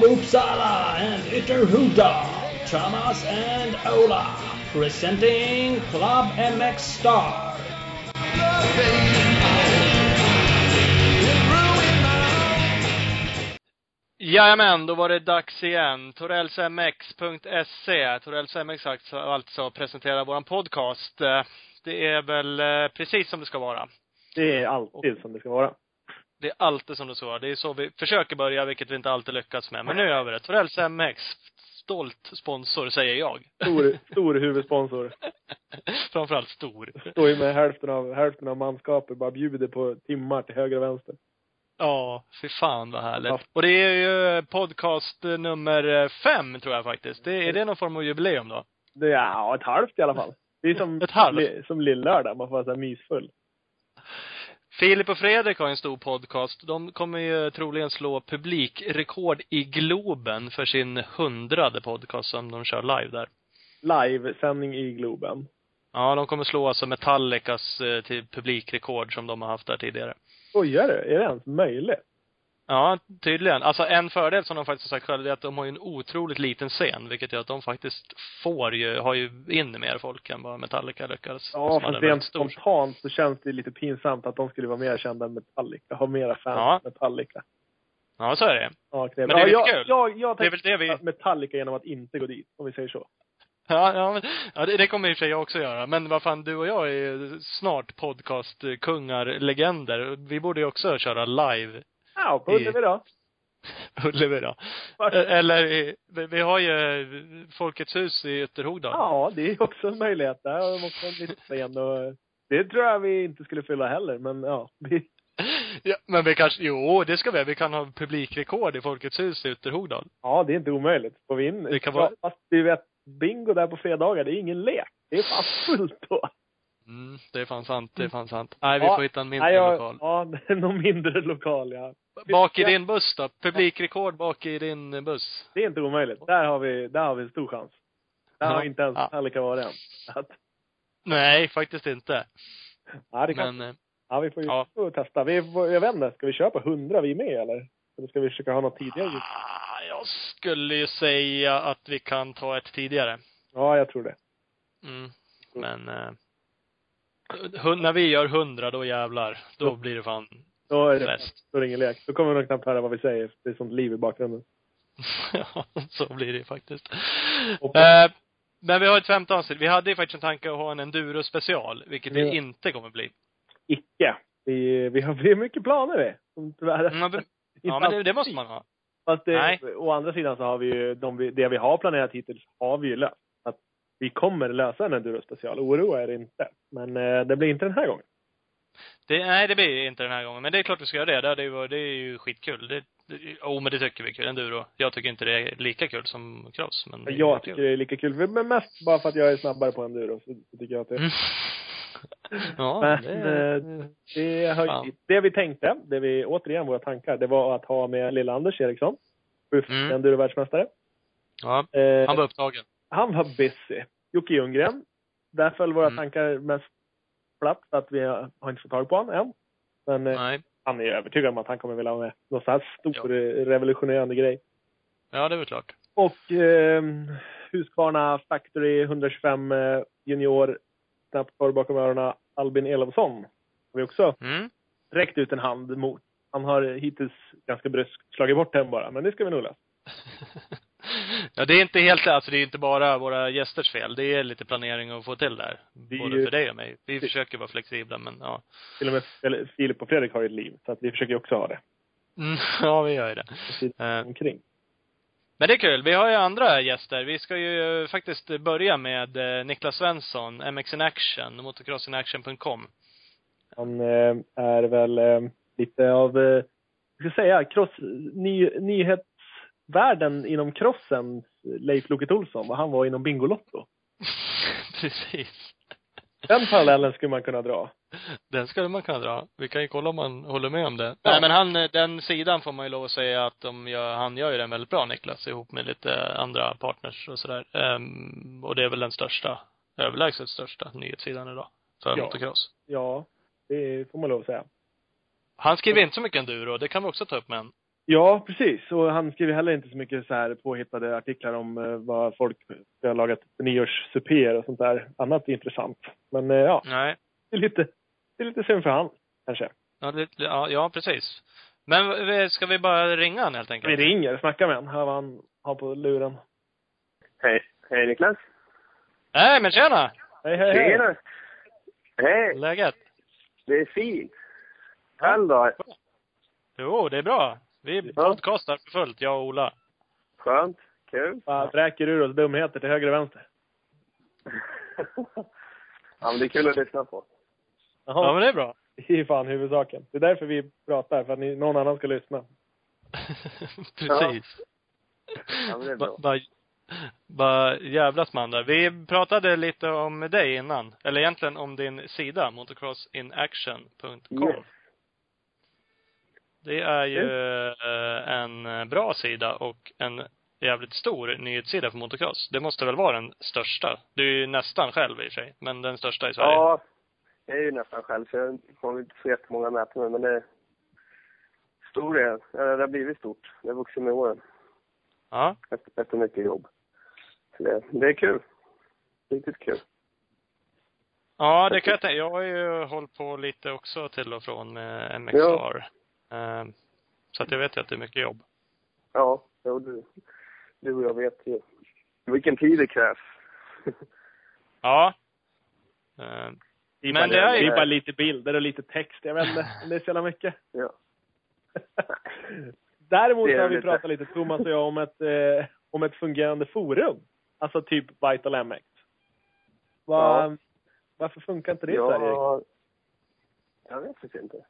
from Uppsala and Ytterhuda, Thomas and Ola, presenting Club MX Star. Jajamän, då var det dags igen. Torellsmx.se. Torellsmx alltså presenterar våran podcast. Eh, Det är väl eh, precis som det ska vara. Det är alltid som det ska vara. Det är alltid som det ska vara. Det är så vi försöker börja, vilket vi inte alltid lyckats med. Men nu gör vi det. Torells MX. Stolt sponsor, säger jag. Stor, stor huvudsponsor. Framförallt stor. Står ju med hälften av, hälften av manskapet, bara bjuder på timmar till höger och vänster. Ja, fy fan vad Ja. härligt. Och det är ju podcast nummer fem, tror jag faktiskt. Det, är det någon form av jubileum då? Det är, ja, ett halvt i alla fall. Det är som, Ett halvt? li- som lillördag, man får vara så här mysfull. Filip och Fredrik har en stor podcast. De kommer ju troligen slå publikrekord i Globen för sin hundrade podcast som de kör live där. Livesändning i Globen. Ja, de kommer slå alltså Metallicas eh, till publikrekord som de har haft där tidigare. Skojar du? Är det ens möjligt? Ja, tydligen. Alltså en fördel som de faktiskt har sagt själva är att de har ju en otroligt liten scen, vilket gör att de faktiskt får ju, har ju in mer folk än vad Metallica lyckades. Ja, fast rent spontant så känns det lite pinsamt att de skulle vara mer kända än Metallica. Ha mera fans Ja. än Metallica. Ja, så är det. Ja, Men det är ja, kul. jag, jag, jag Det är tänkte väl det vi, Metallica genom att inte gå dit, om vi säger så. ja, ja, men, ja det, det kommer i och för sig jag också göra. Men vad fan, du och jag är ju snart podcastkungar, legender. Vi borde ju också köra live Ja, på Ullevi då. Ullevi då. Eller, vi, har ju Folkets hus i Ytterhogdal. Ja, det är också en möjlighet. Där har de också en liten scen och det tror jag vi inte skulle fylla heller, men ja. Ja, men vi kanske, jo, det ska vi. Vi kan ha publikrekord i Folkets hus i Ytterhogdal. ja, det är inte omöjligt. Får vi in, Det kan vara- fast vi vet, bingo där på fredagar, det är ingen lek. Det är fan fullt då. Mm, det är fan sant, det är fan sant. Nej, vi Ja, får hitta en mindre Nej, jag, lokal. Ja, nog mindre lokal, ja. Bak i din buss då? Publikrekord bak i din buss? Det är inte omöjligt. Där har vi, där har vi en stor chans. Där Ja. har inte ens Ja. Metallica varit än. Att, Nej, faktiskt inte. ja, det kan, Men, eh, ja, vi får ju ja. testa. Vi får, jag vet inte, ska vi köpa hundra vi med eller? Eller ska vi försöka ha något tidigare? ah, jag skulle ju säga att vi kan ta ett tidigare. Ja, jag tror det. Mm. Men, eh, när vi gör hundra, då jävlar. Då blir det fan Då är det, då är det ingen lek. Då kommer nog knappt höra vad vi säger. Det är sånt liv i bakgrunden. ja, så blir det faktiskt. Eh, men vi har ett femte avsnitt. Vi hade ju faktiskt en tanke att ha en enduro special, vilket det Ja. inte kommer bli. Icke. Vi, vi har, vi mycket planer vi. Som tyvärr Mm, men- Ja, men det, det måste man ha. Fast det, Nej. å andra sidan så har vi ju, de, det vi har planerat hittills har vi ju löst. Att vi kommer lösa en enduro special. Oroa er inte. Men eh, det blir inte den här gången. Det, nej, det blir inte den här gången. Men det är klart vi ska göra det. Det, är ju- det är ju skitkul. Det, det, oh, men det tycker vi är kul. Enduro. Jag tycker inte det är lika kul som cross, men det är Jag kul. tycker det är lika kul. Men mest bara för att jag är snabbare på enduro. Så, tycker jag att det, Mm. Ja, Men, det, det, ju Fan. dit. det vi tänkte, det vi, återigen våra tankar, det var att ha med lilla Anders Eriksson. Buff Mm. enduro-världsmästare. ja, Eh, han var upptagen. han var busy. Jocke Ljunggren. Där föll våra Mm. tankar mest platt, för att vi har inte fått tag på honom än. Men eh, Nej. han är övertygad om att han kommer vilja vara med. Någon sån här stor eh, revolutionerande grej. Ja, det är väl klart. Och eh, Husqvarna Factory 125 eh, junior, snabbt kvar bakom öronen, Albin Elofsson. Har vi också Mm. räckt ut en hand mot. Han har hittills ganska bryskt slagit bort den bara, men det ska vi nog lösa. ja, det är inte helt, alltså det är inte bara våra gästers fel. Det är lite planering att få till där. är Både ju- för dig och mig. Vi försöker vara flexibla, men ja. Till och med eller, Filip och Fredrik har ju ett liv, så att vi försöker ju också ha det. Mm, ja, vi gör ju det. Eh, omkring. Men det är kul. Vi har ju andra gäster. Vi ska ju faktiskt börja med eh, Niklas Svensson, MX in Action, motocrossinaction.com. Han eh, är väl eh, lite av, eh, jag ska säga, cross, ny, nyhetsvärlden inom crossen, Leif Loket Olsson, vad han var inom Bingolotto. Precis. Den parallellen skulle man kunna dra. Den skulle man kunna dra. Vi kan ju kolla om man håller med om det. Ja. Nej men han, eh, den sidan får man ju lov att säga att de gör, han gör ju den väldigt bra Niklas, ihop med lite andra partners och sådär. Ehm, och det är väl den största, överlägset största nyhetssidan idag. För Ja. motocross. Ja, det får man lov att säga. Han skriver inte så mycket enduro, det kan vi också ta upp med en. Ja, precis. Och han skriver heller inte så mycket så här påhittade artiklar om eh, vad folk har lagat för nyårssupéer och sånt där. Annat intressant. Men eh, ja, Nej. det är lite, det är lite synd för han, kanske. Ja, det, ja, ja, precis. Men ska vi bara ringa han helt Vi enkelt? ringer, snackar med honom. Hör vad han har på luren. Hej. Hej Niklas. Nej, men tjena! Hej, hej, hej. Tjena. Hej. Läget? Det är fint. Själv då? Jo, det är bra. Vi Ja. podcastar för fullt, jag och Ola. Skönt. Kul. Bara vräker ur oss dumheter till höger och vänster. ja, men det är kul att lyssna på. Ja, Jaha, men det är bra. det är fan huvudsaken. Det är därför vi pratar, för att ni, någon annan ska lyssna. Precis. Ja, men det är bra. Bara ba, jävlas man där. Vi pratade lite om dig innan. Eller egentligen om din sida, motocrossinaction.com. Yes. Det är ju eh, en bra sida och en jävligt stor nyhetssida för motocross. Det måste väl vara den största? Du är ju nästan själv i och för sig, men den största i Sverige. Ja, jag är ju nästan själv, så jag har inte så jättemånga mätningar, men det är stor är Det har blivit stort. Det har vuxit med åren, Ja. efter, efter mycket jobb. Så det, det är kul. Riktigt kul. Ja, det kan jag tänka. Jag har ju hållit på lite också till och från med MXR. Ja. Eh, Så att jag vet ju att det är mycket jobb. Ja, jo, du, du och jag vet ju vilken tid det krävs. Ja. Eh, Det är, Men det är ju- det är bara lite bilder och lite text. Jag vet inte om det är så jävla mycket. ja. Däremot har vi lite- pratat lite, Thomas och jag, om ett, eh, om ett fungerande forum. Alltså typ Vital MX. Va, Ja. Varför funkar inte det i Sverige? Ja, jag vet faktiskt inte.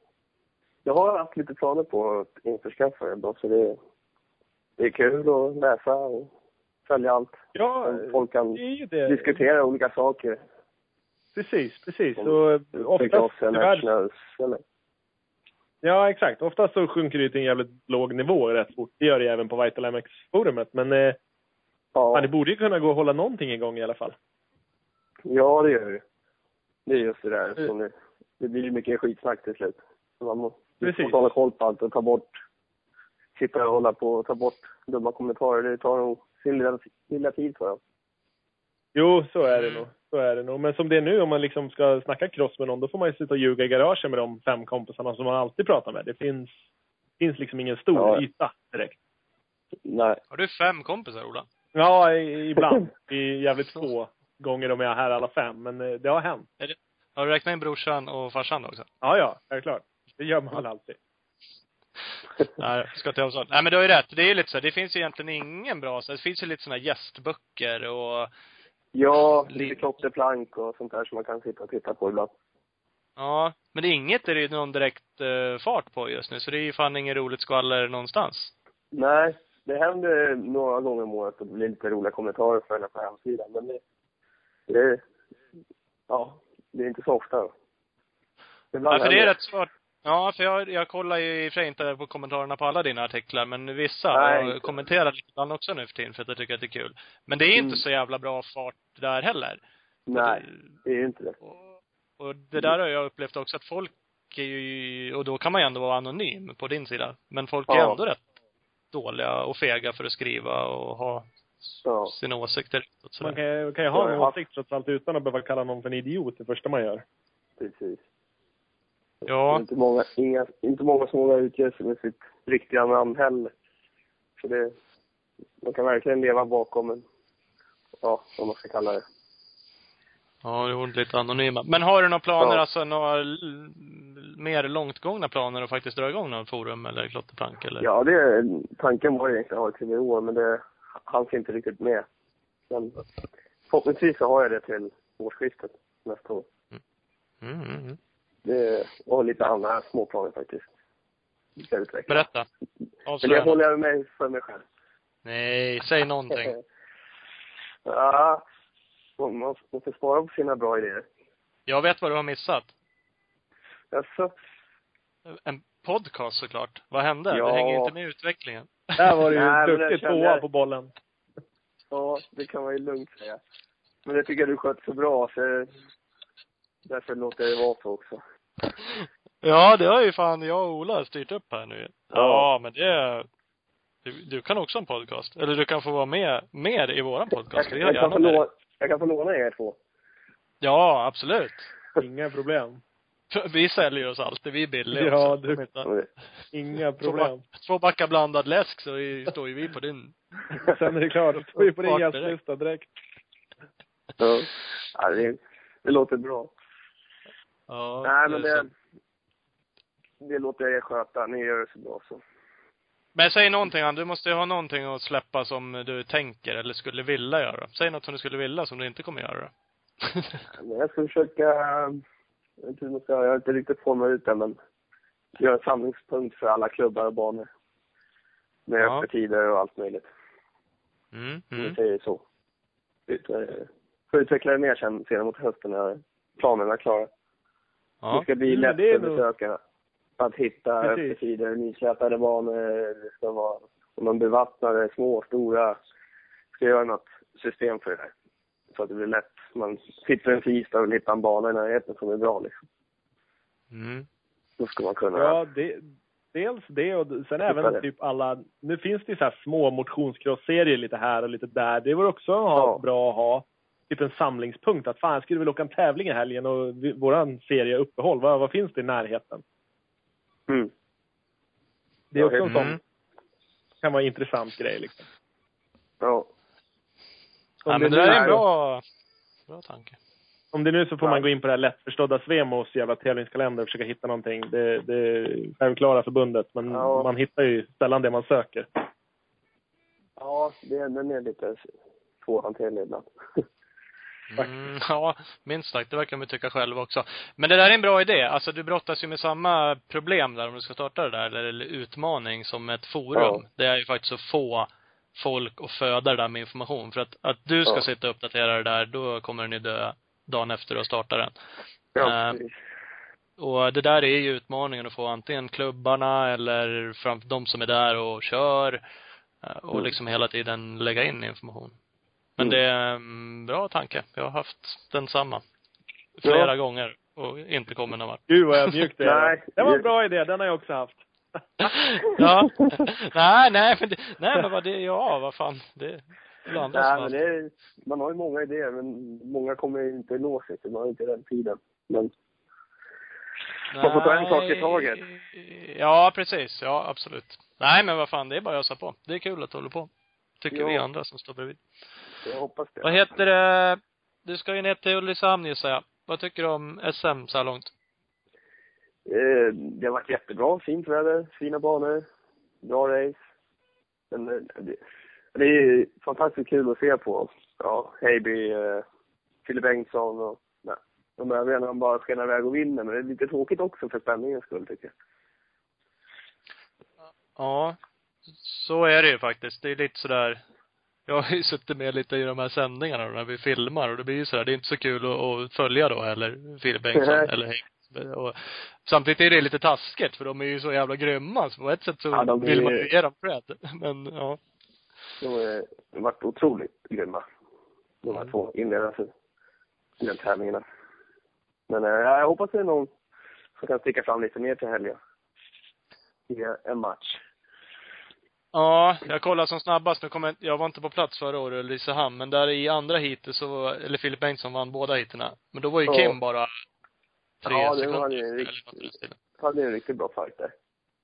Jag har haft lite planer på att införskaffa det så det, det är kul att läsa och följa allt. Ja, folk kan diskutera olika saker. Precis, precis. Och Tycka oftast, tyvärr, ja exakt. Oftast så sjunker det till en jävligt låg nivå rätt fort. Det gör det även på Vital MX-forumet. Men eh, Ja, det borde ju kunna gå att hålla någonting igång i alla fall. ja, det gör det. Det är just det där som det, det blir mycket skitsnack till slut. Man må- Precis. måste hålla koll på allt och ta bort, sitta och hålla på och ta bort dumma kommentarer. Det tar nog sin lilla, lilla tid för dem. Jo, så är det nog. Så är det nog. Men som det är nu, om man liksom ska snacka cross med någon, då får man ju sitta och ljuga i garagen med de fem kompisarna som man alltid pratar med. Det finns, finns liksom ingen stor Ja. yta direkt. Nej. har du fem kompisar, Ola? Ja, i- ibland. Är jävligt få gånger de är här alla fem, men eh, det har hänt. Har du räknat in brorsan och farsan också? Ja, ja, självklart. Det gör man alltid. Nej, jag ska inte ha sånt. Nej, men du har ju rätt. Det är lite så. Det finns ju egentligen ingen bra, så det finns ju lite såna gästböcker och, Ja, lite klotterplank och sånt där som man kan sitta och titta på ibland. ja. Men det är inget är det ju någon direkt eh, fart på just nu, så det är ju fan inget roligt skvaller någonstans. Nej, det händer några gånger om året att det blir lite roliga kommentarer för henne på hemsidan. Men det, det, ja, det är inte så ofta. Ibland Ja, för det är rätt svårt. Ja, för jag, jag kollar ju i och för sig inte på kommentarerna på alla dina artiklar, men vissa. Nej, jag inte. kommenterar lite grann också nu för tiden, för att jag tycker att det är kul. Men det är inte Mm. så jävla bra fart där heller. Nej, det är ju inte det. Och, och det där har jag upplevt också, att folk är ju, och då kan man ju ändå vara anonym på din sida. Men folk är Ja. ändå rätt dåliga och fega för att skriva och ha Ja. sina åsikter. Och sådär. Man kan, ju- kan ju ha en ja. åsikt trots allt utan att behöva kalla någon för en idiot det första man gör. Precis. Det är Ja, inte många, inga, inte många som vågar utge sig med sitt riktiga namn heller. Så det, man kan verkligen leva bakom en, ja, vad man ska kalla det. ja, det är lite anonyma. Men har du några planer, Ja. alltså några mer långtgångna planer att faktiskt dra igång något forum eller klotterplank eller? Ja, det, tanken var egentligen att ha det till i år, men det hanns inte riktigt med. Men förhoppningsvis så har jag det till årsskiftet nästa år. Mm, mm, mm. Det, och lite andra småplaner faktiskt. Vi ska utveckla. Berätta. Men det Avslöja. håller jag mig för mig själv. Nej, säg någonting. ja, man måste spara på sina bra idéer. Jag vet vad du har missat. Alltså, En podcast såklart. Vad hände? Ja. Du hänger ju inte med i utvecklingen. Där var du ju Nej, duktig kände- tvåa på bollen. ja, det kan man ju lugnt säga. Men det tycker jag du sköt så bra, så därför låter jag det vara så också. Ja, det har ju fan jag och Ola styrt upp här nu. Ja, Ja. men det, Du, du kan också ha en podcast. Eller du kan få vara med mer i våran podcast. Jag, gör jag, kan få låna, jag kan få låna er två. Ja, absolut. Inga problem. Vi säljer oss alltid. Vi är billiga Ja, också. du- Inga problem. två backar blandad läsk så står ju vi på din. Sen är det klart. Då står vi på din direkt. gästlista direkt. Ja. ja det, det låter bra. Ja, Nej, men det, det låter jag er sköta. Ni gör det så bra så. Men säg någonting, han. Du måste ju ha någonting att släppa som du tänker eller skulle vilja göra. Säg något som du skulle vilja som du inte kommer göra. Jag ska försöka, jag vet inte man ska, jag har inte riktigt format ut det men göra en samlingspunkt för alla klubbar och banor. Med Ja. öppettider och allt möjligt. Mm, mm. säger så. Ut, eh, Får utveckla det mer sen, sedan mot hösten när planerna är klara. Det Ja. ska bli Mm, lätt det är för nog- besökarna. Att hitta Precis. öppettider, nyslätade banor, det ska vara om de bevattnade, små, stora. Ska göra något system för det där. Så att det blir lätt. Man sitter en tisdag och vill hitta en bana i närheten som är bra liksom. Mm. Då ska man kunna... Ja, det, dels det och sen även det. typ alla, nu finns det ju så här små motionscross-serier lite här och lite där. Det vore också ha, Ja. bra att ha typ en samlingspunkt. Att fan, jag skulle vilja åka en tävling i helgen och våran serie uppehåll, vad, vad finns det i närheten? Mm. Det är också en Mm. sån, kan vara en intressant grej liksom. Ja. Om, Ja, det men det nu där är en är- bra, bra tanke. om det nu så får Ja. man gå in på det här lättförstådda Svemos jävla tävlingskalender och försöka hitta någonting. Det, det är självklara förbundet, men Ja. man hittar ju sällan det man söker. Ja, det, den är lite svårhanterlig ibland. Mm, ja, minst sagt. Det verkar man tycka själv också. Men det där är en bra idé. Alltså du brottas ju med samma problem där om du ska starta det där, eller, eller utmaning som ett forum. Ja. Det är ju faktiskt att få folk att föda det där med information. För att, att du ska Ja. sitta och uppdatera det där, då kommer den ju dö dagen efter du har startat den. Ja, precis. Och det där är ju utmaningen att få antingen klubbarna eller fram de som är där och kör. eh, Och Mm. liksom hela tiden lägga in information. Men Mm. det är en bra tanke. Jag har haft densamma. Flera Ja. gånger och inte kommit någon vart. Gud vad ödmjukt det är. Nej. Det var en bra idé, den har jag också haft. ja. nej, nej, men det, nej men vad det, ja, vad fan. Det Nej, men det är, man har ju många idéer, men många kommer ju inte nå sig, man har inte den tiden. Men man får ta en sak i Nej. taget. Ja, precis. Ja, absolut. Nej, men vad fan, det är bara att ösa på. Det är kul att du håller på. Tycker Ja. vi andra som står bredvid. Jag hoppas det. Vad heter det? Du ska ju ner till Ulricehamn gissar jag. Vad tycker du om SM så här långt? Eh, det har varit jättebra, fint väder, fina banor, bra race. Men eh, det, det är fantastiskt kul att se på. Ja, Heiby, eh, Fille Bengtsson och nej, de övriga när de bara skenar iväg och vinner. Men det är lite tråkigt också för spänningens skull tycker jag. Ja, så är det ju faktiskt. Det är lite sådär jag har ju suttit med lite i de här sändningarna när vi filmar och det blir ju sådär, det är inte så kul att, att följa då heller, Filip Bengtsson Nej. eller. Och samtidigt är det lite taskigt för de är ju så jävla grymma så på ett sätt så Ja, de vill man ju- ge dem cred. Men ja. De har varit otroligt grymma. De här Mm. två inledarna i den tävlingarna. Men eh, jag hoppas det är någon som kan sticka fram lite mer till helgen. I en match. Ja, jag kollar som snabbast. Nu kommer jag, jag var inte på plats förra året i Ulricehamn, men där i andra heatet så, eller Filip Bengtsson vann båda heaterna. Men då var ju Ja. Kim bara tre Ja, det sekunder var ju efter, riktigt- hade en riktigt bra fight där.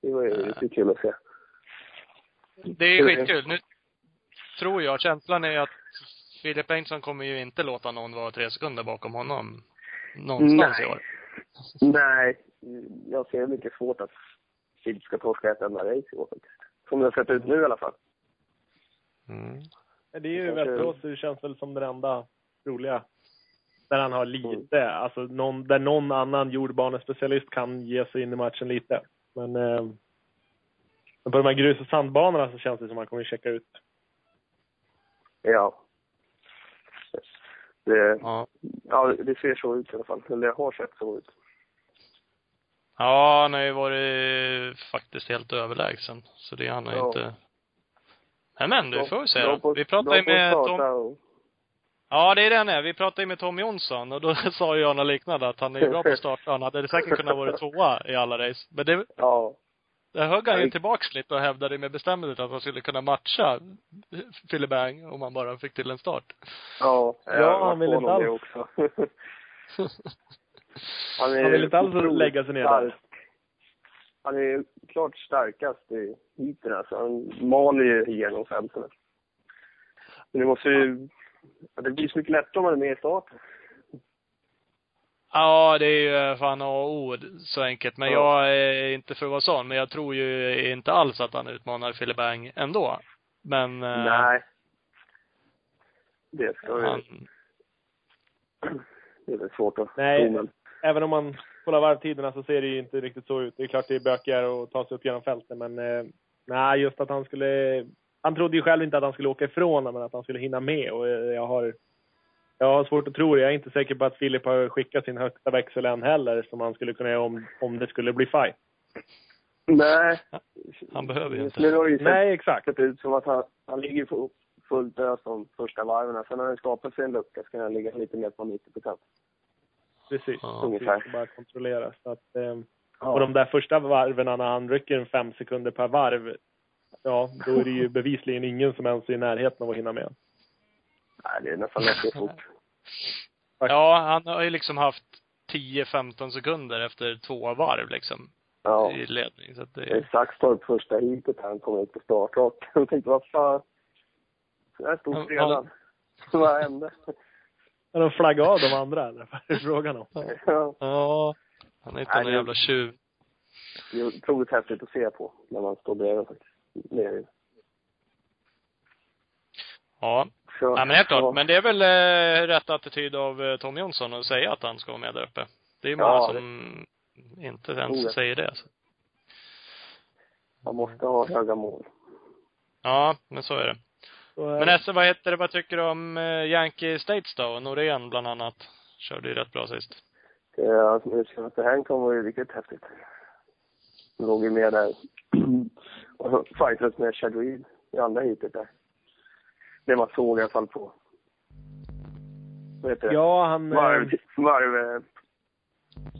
Det var ju Ja. riktigt kul att se. Det är skitkul. Nu tror jag, känslan är att Filip Bengtsson kommer ju inte låta någon vara tre sekunder bakom honom någonstans Nej. i år. Nej, jag ser mycket svårt att Filip ska torska ett enda race i år faktiskt. Som det har sett ut nu i alla fall. Mm. Det är ju Kanske- Västerås, det känns väl som den enda roliga. Där han har lite, alltså någon, där någon annan jordbanespecialist kan ge sig in i matchen lite. Men, eh, men på de här grus och sandbanorna så känns det som att han kommer checka ut. Ja. Det, Ja. ja, det ser så ut i alla fall. Eller det har sett så ut. Ja, han har ju varit faktiskt helt överlägsen. Så det är han har Ja. inte Men men, du får vi se då. Vi pratade ju med Tom, Ja, det är det han är. Vi pratade ju med Tom Jonsson och då sa ju jag något liknande att han är bra på att starta. Han hade säkert kunnat vara tvåa i alla race. Men det, Ja. Där högg han ju Nej. tillbaks lite och hävdade med bestämdhet att han skulle kunna matcha Philly Bang om han bara fick till en start. Ja, Ja, jag var han vill på inte alls. också. Han, är Han vill inte alls lägga sig ner där. Han är klart starkast i heaten alltså. Han maler ju igenom fälten. Men det måste ju... ja, Det blir så mycket lättare om man är med i starten. Ja, det är ju fan A och O så enkelt. Men Ja. jag är inte för att vara sån, men jag tror ju inte alls att han utmanar Philly Bang ändå. Men eh, Nej. Det ska ju... han, Det är väl svårt att Nej. tro, men... Även om man kollar varvtiderna så ser det ju inte riktigt så ut. Det är klart det är bökigare att ta sig upp genom fältet, men eh, nej, just att han skulle... Han trodde ju själv inte att han skulle åka ifrån, men att han skulle hinna med. Och eh, jag har, jag har svårt att tro det. Jag är inte säker på att Filip har skickat sin högsta växel än heller, som han skulle kunna göra om, om det skulle bli fight. Nej. han behöver ju inte. nu har det ju sett, Nej, exakt. sett ut som att han, han ligger på fullt ös de första varven. Sen har det skapat sig en lucka, så kan han ligga lite mer på 90 procent. Precis. Ja. Ungefär. Det ska bara kontrolleras. Så att, eh, Ja. Och de där första varven när han rycker en fem sekunder per varv, ja, då är det ju bevisligen ingen som ens är i närheten av att hinna med. Nej, det är nästan lätt fort. Ja, han har ju liksom haft 10-15 sekunder efter två varv liksom. Ja. I ledning. Så att det Det Saxtorp första heatet han kom ut på startrak. Jag tänkte, vad fan. Så här stod Ja, redan. Vad hände? Men de flaggade av de andra, eller vad är det frågan om? Ja. ja. Han är inte Nej, någon det- jävla tjuv. Det är otroligt häftigt att se på när man står bredvid faktiskt. Det är det. Ja. Så, ja, men helt klart. ja. Men det är väl eh, rätt attityd av eh, Tom Jonsson att säga att han ska vara med där uppe. Det är ju många Ja, som inte ens ja. säger det. Så. Man måste ha höga mål. Ja, men så är det. Så, eh, Men Esse, vad heter det, vad tycker du om eh, Yankee States då? Norén bland annat. Körde ju rätt bra sist. Alltså, det senaste Hancock var ju riktigt häftigt. Låg ju med där. Och så fightades med Chad Reed i andra heatet där. Det man såg i alla fall på. Vad heter det? Ja, han... eh, Varv, varv,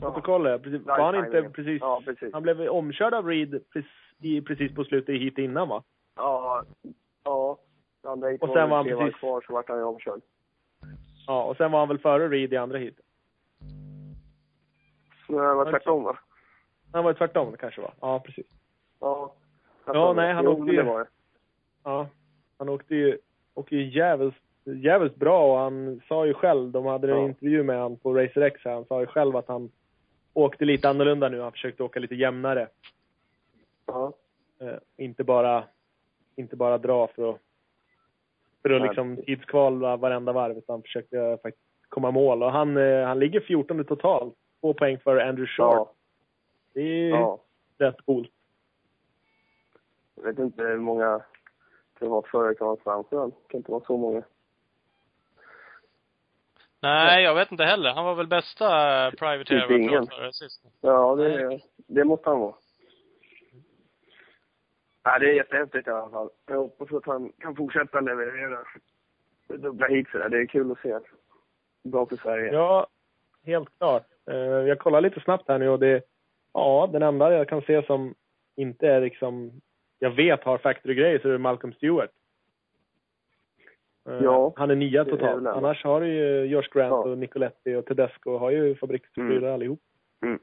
ja. Protokollet, precis. Var han inte precis... Ja, precis. Han blev omkörd av Reed precis, precis på slutet i hit innan, va? Ja, ja. Andra heatet Och sen var han precis- kvar så vart han ju omkörd. Ja, och sen var han väl före Reed i andra hit. Men det var tvärtom va? Han var tvärtom det kanske var. Ja, precis. Ja. Ja, nej, han åkte ju- var det. Ja. Han åkte ju, åkte ju jävligt, jävligt bra och han sa ju själv, de hade en Ja. intervju med han på Racer X här, han sa ju själv att han åkte lite annorlunda nu. Han försökte åka lite jämnare. Ja. Eh, inte bara, inte bara dra för att, för att liksom tidskvala varenda varv, utan försökte faktiskt komma mål. Och han, eh, han ligger 14 totalt. Två poäng för Andrew Short. Ja. Det är ja. rätt coolt. Jag vet inte hur många förra kan framför Det kan inte vara så många. Nej, jag vet inte heller. Han var väl bästa privateer Typ sist. Ja, det, det måste han vara. Ja, det är jättehäftigt i alla fall. Jag hoppas att han kan fortsätta leverera dubbla hit sådär. Det är kul att se. Bra för Sverige. Ja, helt klart. Eh, Jag kollar lite snabbt här nu och det, ja, den enda jag kan se som inte är liksom, jag vet har factory-grejer så är det Malcolm Stewart. Eh, Ja, Han är nia totalt. Annars har du ju Josh Grant Ja. och Nicoletti och Tedesco har ju fabriksprylar Mm. allihop. Mm.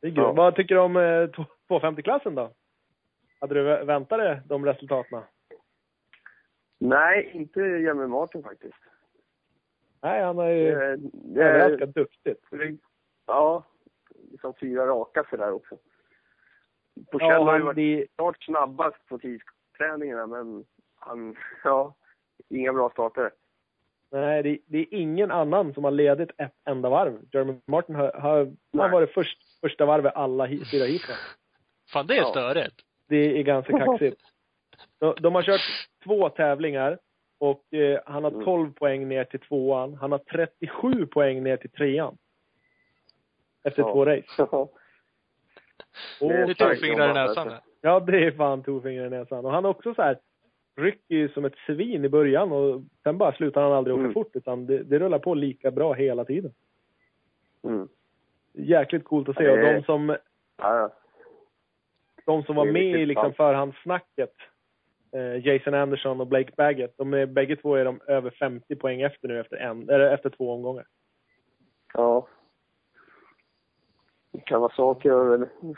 Det är grymt. Ja. Vad tycker du om eh, 250-klassen då? Hade du vä- väntat dig de resultaten? Nej, inte Jeremy Martin faktiskt. Nej, han har ju Det, det, överraskat duktigt. det, ja, liksom fyra raka sådär också. Porchell Ja, har ju han, varit klart snabbast på tidsträningarna, men han, ja, inga bra starter. Nej, det, det är ingen annan som har ledit ett enda varv. Jeremy Martin har, har han varit först, första varvet alla fyra heaten. Fan, det är Ja. störigt. Det är ganska kaxigt. De, har kört två tävlingar och eh, han har Mm. 12 poäng ner till tvåan. Han har 37 poäng ner till trean. Efter Ja. två race. Ja. Och, Det är tofingrar i näsan. alltså. ja, det är fan tofingrar i näsan. Och han är också så här rycker ju som ett svin i början och sen bara slutar han aldrig åka Mm. fort utan det, det rullar på lika bra hela tiden. Mm. Jäkligt coolt att se. Och de som Ja, ja. De som var med i liksom förhandssnacket, eh, Jason Anderson och Blake Baggett, de är, bägge två är de över 50 poäng efter nu efter, en, eller efter två omgångar. Ja. Kawasaki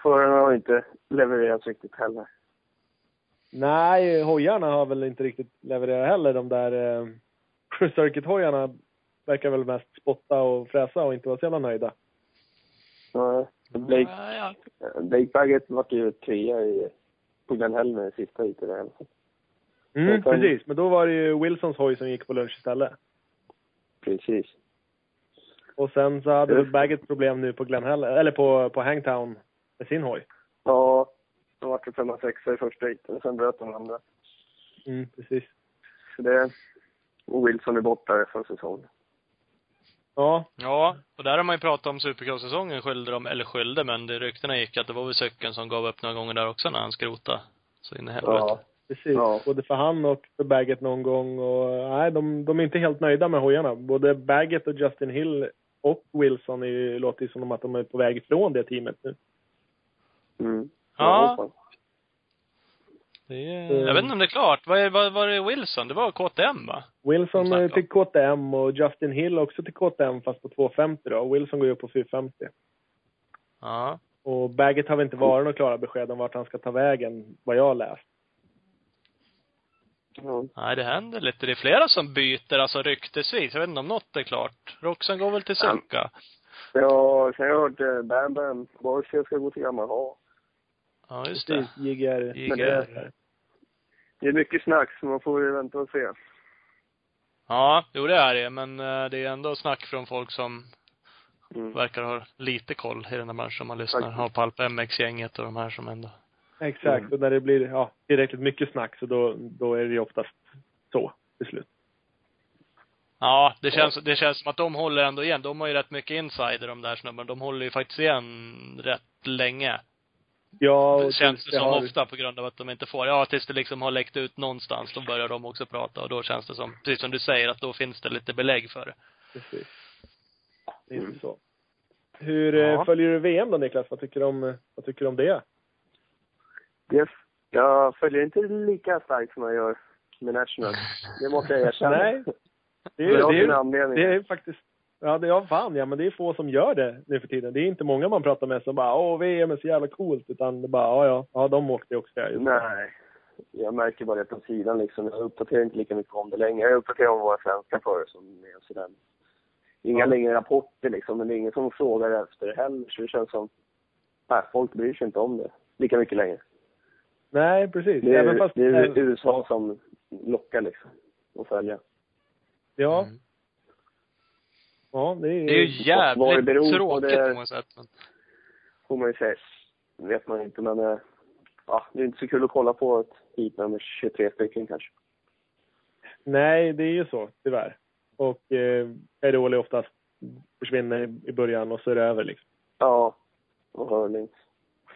förarna har inte levererat riktigt heller. Nej, hojarna har väl inte riktigt levererat heller. De där eh, circuit-hojarna verkar väl mest spotta och fräsa och inte vara så jävla nöjda. Nej. Blake, Ja, ja. Blake Baggett vart ju trea i, på Glen Helmer i sista heatet i alla fall. Mm, sen- precis, men då var det ju Wilsons hoj som gick på lunch istället. Precis. Och sen så hade väl Baggett problem nu på Glen Hell, eller på, på Hangtown med sin hoj. Ja, de vart ju femma, sexa i första heatet och sen bröt de andra. Mm, precis. Så det... Och Wilson är borta för säsongen. Ja, Ja, och där har man ju pratat om Supercross-säsongen skyllde de, eller skyllde, men det ryktena gick att det var väl cykeln som gav upp några gånger där också när han skrotade. Så in i helvete. Ja. precis. Ja. Både för han och för Baggett någon gång. Och, nej, de, de är inte helt nöjda med hojarna. Både Baggett och Justin Hill och Wilson är, ju- låter ju som att de är på väg ifrån det teamet nu. Mm. Ja. Hoppas. Det är, Mm. jag vet inte om det är klart. Vad är, vad var det Wilson? Det var KTM va? Wilson eh, till KTM och Justin Hill också till KTM fast på 250 då. Wilson går ju upp på 450. Ja. Och Baggett har väl inte varit några klara besked om vart han ska ta vägen, vad jag har läst. Ja. Nej, det händer lite. Det är flera som byter, alltså ryktesvis. Jag vet inte om något är klart. Roxen går väl till Ja. Succa? Ja, sen har jag hört eh, Bam Bam Borchia ska gå till Yamaha. Ja, just det. Precis, JGR. JGR. Det är mycket snack, så man får ju vänta och se. Ja, jo det är det. Men eh, det är ändå snack från folk som Mm. verkar ha lite koll i den här branschen man lyssnar. Har Palp MX-gänget och de här som ändå Exakt, Mm. och när det blir ja, tillräckligt mycket snack så då, då är det ju oftast så till slut. Ja, det känns, det känns som att de håller ändå igen. De har ju rätt mycket insider de där snubbarna. De håller ju faktiskt igen rätt länge. Ja, Det känns det det som har- ofta på grund av att de inte får, ja tills det liksom har läckt ut någonstans, då börjar de också prata och då känns det som, precis som du säger, att då finns det lite belägg för det. Precis. Det är Mm. så. Hur eh, Ja. följer du VM då Niklas? Vad tycker du om, vad tycker du om det? Det, jag följer inte lika starkt som jag gör med National. Det måste jag erkänna. Nej. Det är, det, är, det är faktiskt, ja det är fan ja, men det är få som gör det nu för tiden. Det är inte många man pratar med som bara åh VM är så jävla coolt, utan det bara ja ja, ja de åkte också. Ja. Nej. Jag märker bara det på sidan liksom. Jag uppdaterar inte lika mycket om det längre. Jag uppdaterar om våra svenska förare som är och sådär. Inga Ja. längre rapporter liksom, men det är ingen som frågar efter det heller. Så det känns som, nej, folk bryr sig inte om det lika mycket längre. Nej, precis. Det är, Även fast, det är USA som lockar liksom, att följa. ja, Mm. Ja, det är, Det är ju jävligt på, tråkigt det- på något sätt. Men, Får man ju säga. vet man inte, men eh, ja, det är inte så kul att kolla på ett heat med 23 stycken kanske. Nej, det är ju så, tyvärr. Och eh, Cairoli oftast försvinner i- början och så är det över liksom. Ja, och Hurling.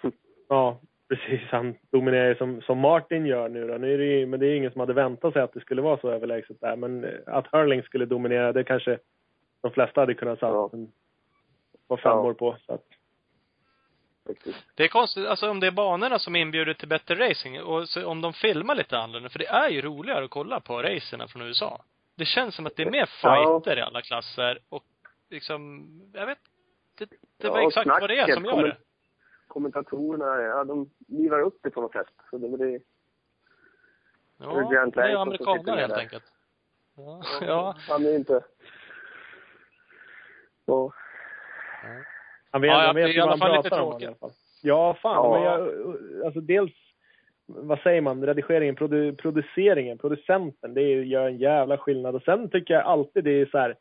Ja, precis. Han dominerar ju som, som Martin gör nu då. Nu är det ju, men det är ingen som hade väntat sig att det skulle vara så överlägset där. Men eh, att Hurling skulle dominera, det kanske de flesta hade kunnat satt Ja. var fem Ja. år på. Så att, det är konstigt, alltså om det är banorna som inbjuder till bättre racing och så, om de filmar lite annorlunda, för det är ju roligare att kolla på racerna från USA. Det känns som att det är mer Ja. fighter i alla klasser och liksom, jag vet, det, det Ja, var exakt vad det är snacket som gör det. Kommentatorerna, ja, de livar upp det på något sätt. Så det blir Ja, det är med helt enkelt. Ja. ja. Han är inte... Så, han vet, Ja, ja, han vet i vad han pratar om i alla fall. Ja, fan. Ja. Men jag, alltså dels, vad säger man, redigeringen, produ, produceringen, producenten, det gör en jävla skillnad. Och sen tycker jag alltid det är så här,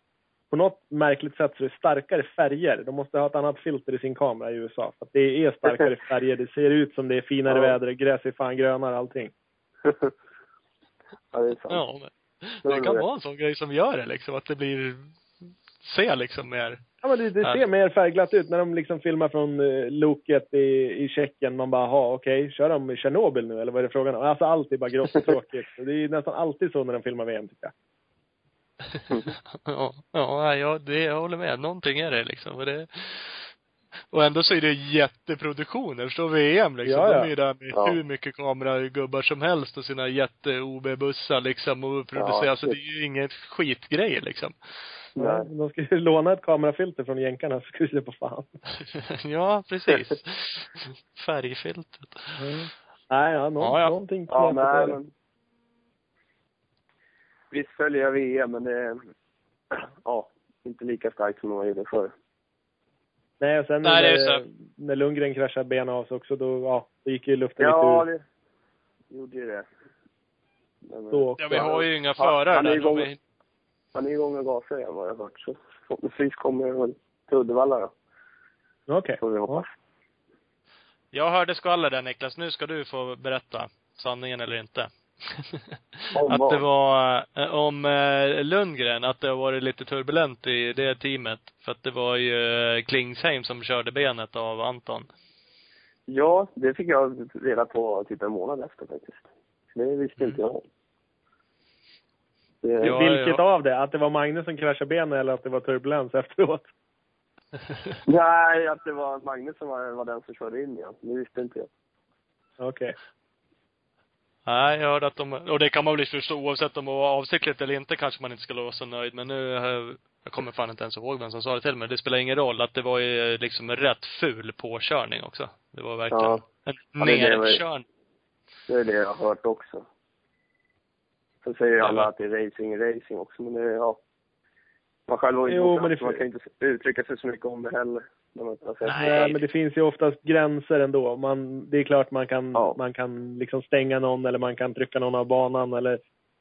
på något märkligt sätt så är det starkare färger. De måste ha ett annat filter i sin kamera i USA. För att det är starkare färger. Det ser ut som det är finare Ja. väder, gräs är fan grönare, allting. ja, det är sant. Ja, men Det kan vara en sån grej som gör det liksom, att det blir, ser liksom mer, Ja, men det, det ser mer färgglatt ut när de liksom filmar från uh, loket i, i Tjeckien. Man bara, ha okej, kör de i Tjernobyl nu eller vad är det frågan om? Alltså allt är bara grått och tråkigt. Det är nästan alltid så när de filmar VM tycker jag. ja, ja, nej, ja, det, jag håller med. Någonting är det liksom. Och det, Och ändå så är det jätteproduktioner. Förstår VM liksom. Ja, ja. De är ju där med Ja. hur mycket kameragubbar som helst och sina jätte-OB-bussar liksom och producerar. Ja, så det är ju inget skitgrejer liksom. Ja, Nej. de ska ju låna ett kamerafilter från jänkarna så ska vi se på fan. ja, precis. Färgfiltret. Nej, ja, nå- Ja, ja. någonting Ja, nej men. Visst följer jag VM, men det ja, inte lika starkt som man gjorde förr. Nej, och sen Nej, när, när Lundgren kraschade benen av sig också, då, ja, då gick ju luften Ja, lite ur. det gjorde ju det. Men, Då Ja, vi har ju inga Ja, förare han där. igång. Han är igång och gasar igen vad jag har hört. Så förhoppningsvis kommer jag väl till Uddevalla då. Okej. Får vi hoppas. Jag hörde skvaller där Niklas. Nu ska du få berätta sanningen eller inte. Att det var eh, om eh, Lundgren, att det har varit lite turbulent i det teamet. För att det var ju eh, Klingsheim som körde benet av Anton. Ja, det fick jag reda på typ en månad efter faktiskt. Det visste inte jag om. Det, Ja, Vilket ja. av det? Att det var Magnus som kraschade benen eller att det var turbulens efteråt? Nej, att det var Magnus som var, var den som körde in igen. Det visste inte jag. Okej. Nej, jag hörde att de, och det kan man väl förstå oavsett om det var avsiktligt eller inte kanske man inte skulle vara så nöjd. Men nu, eh, jag kommer fan inte ens ihåg vem som sa det till mig. Det spelar ingen roll att det var ju liksom en rätt ful påkörning också. Det var verkligen Ja. en Ja, nerkörning. Det är det jag har hört också. Så säger ju Ja, alla att det är racing, racing också, men det är, ja. Man själv var ju Jo, inte men det- man kan inte uttrycka sig så mycket om det heller. Har Nej. men det finns ju oftast gränser ändå. Man, det är klart man kan, Ja. man kan liksom stänga någon eller man kan trycka någon av banan eller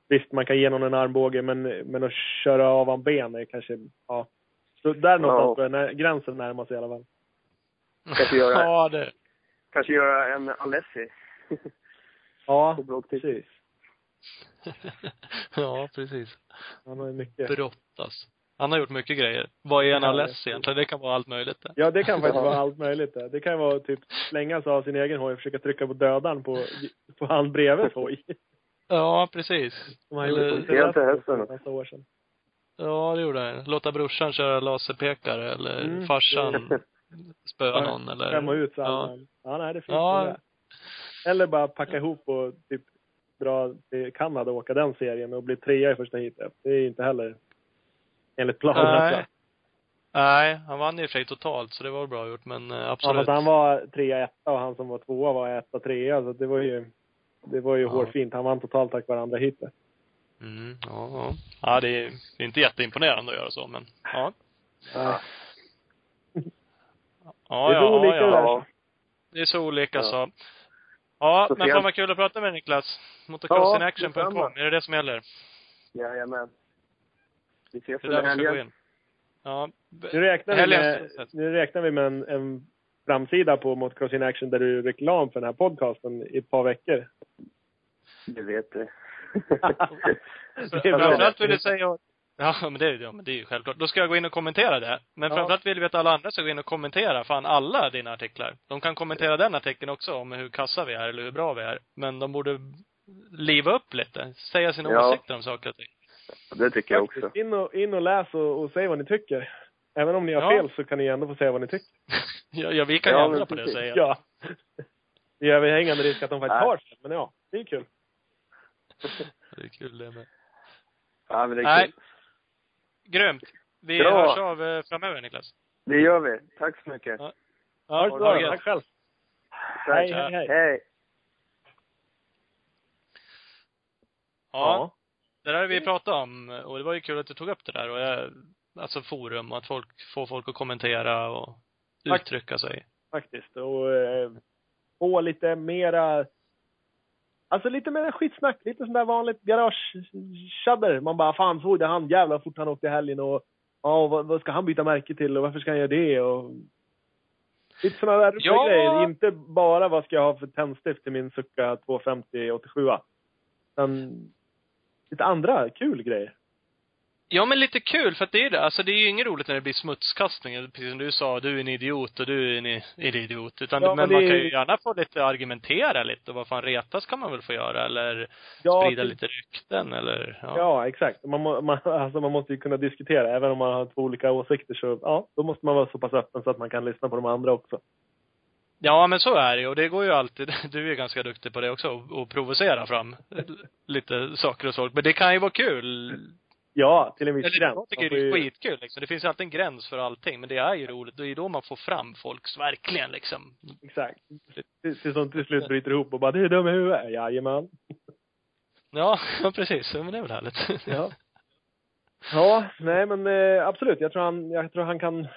visst, man kan ge någon en armbåge men, men att köra av en ben är kanske, ja. Så där någonstans börjar när, gränsen närma sig i alla fall. Kanske göra- ja, det. Kanske göra en Alessi. Ja, precis. ja, precis. Han har mycket. Brottas. Han har gjort mycket grejer. Vad är en Ja, egentligen? Det kan vara allt möjligt det. Ja, det kan faktiskt vara allt möjligt. Det, det kan vara typ slänga sig av sin egen hoj och försöka trycka på dödaren på, på han bredvid hoj. Ja, precis. Som han Eller- gjorde på Helt till för ett år sedan. Ja, det gjorde han. Låta brorsan köra laserpekare eller Mm. farsan spöa någon eller... Skämma ut så ja. ja. ja, nej det finns Ja. det. Eller bara packa ihop och typ dra till Kanada och åka den serien och bli trea i första heatet. Det är inte heller enligt planen. Nej. Nej, han vann i och för sig totalt så det var bra gjort men eh, Ja, absolut. fast han var trea, etta och han som var tvåa var etta, trea. Så det var ju, det var ju Ja. hårfint. Han vann totalt tack vare andra heatet. Mm, ja, ja. Ja, det är, det är inte jätteimponerande att göra så men, ja. Nej. Ja, Det är så ja, olika ja, där. ja. Det är så olika Ja. så. Ja, Så men fan vad kul att prata med Niklas. Motocrossinaction.com, detsamma. är det det som gäller? Jajamän. Vi ses under vi ska gå helgen. in. Ja. Nu räknar vi med, nu räknar vi med en, en framsida på Motocross in Action där du är reklam för den här podcasten i ett par veckor. Det vet du. Det är bra. Framförallt vill jag säga Ja, men det, ja, men det är ju självklart. Då ska jag gå in och kommentera det. Men Ja. framförallt vill vi att alla andra ska gå in och kommentera fan alla dina artiklar. De kan kommentera den artikeln också om hur kassa vi är eller hur bra vi är. Men de borde liva upp lite. Säga sina Ja. åsikter om saker och ting. Det tycker jag också. In och, in och läs och, och säg vad ni tycker. Även om ni har Ja. fel så kan ni ändå få säga vad ni tycker. Ja, ja vi kan Ja, ju men ändra på det och säga. Ja. Det är överhängande risk att de faktiskt Nej. har fel, men ja, det är kul. Det är kul det med. Ja, men det är Nej. kul. Grymt. Vi Bra. hörs av eh, framöver Niklas. Det gör vi. Tack så mycket. Ja. Ha det bra. Tack själv. Tack. Hej, hej, hej. Hej. Ja. Det där har vi pratat om och det var ju kul att du tog upp det där och jag, alltså forum och att folk, får folk att kommentera och uttrycka sig. faktiskt. Och eh, få lite mera, alltså lite mer skitsnack. Lite sån där vanligt garage-tjadder. Man bara, fan såg det han, jävlar vad fort han åkte i helgen och ja, vad, vad ska han byta märke till och varför ska han göra det och Lite såna där roliga Ja. grejer. Inte bara vad ska jag ha för tändstift till min Succa 250 87 Utan lite andra kul grejer. Ja, men lite kul, för att det är det. Alltså det är ju inget roligt när det blir smutskastning, precis som du sa, du är en idiot och du är en, idiot. Utan, Ja, men, det man kan ju gärna få lite argumentera lite, och vad fan retas kan man väl få göra, eller Ja, sprida till- lite rykten, eller, ja. Ja, exakt. Man, må, man, alltså man måste ju kunna diskutera. Även om man har två olika åsikter så, ja, då måste man vara så pass öppen så att man kan lyssna på de andra också. Ja, men så är det ju. Och det går ju alltid, du är ju ganska duktig på det också, och provocera fram lite saker och så. Men det kan ju vara kul. Ja, till en viss Eller gräns. jag tycker det är skitkul liksom. Det finns ju alltid en gräns för allting, men det är ju roligt. Det är ju då man får fram folks, verkligen liksom. Exakt. Tills tills de till slut bryter ihop och bara, du är dum i huvudet. Jajamän. Ja, precis. Men det är väl härligt. Ja. Ja, nej men eh, absolut. Jag tror han, jag tror han kan...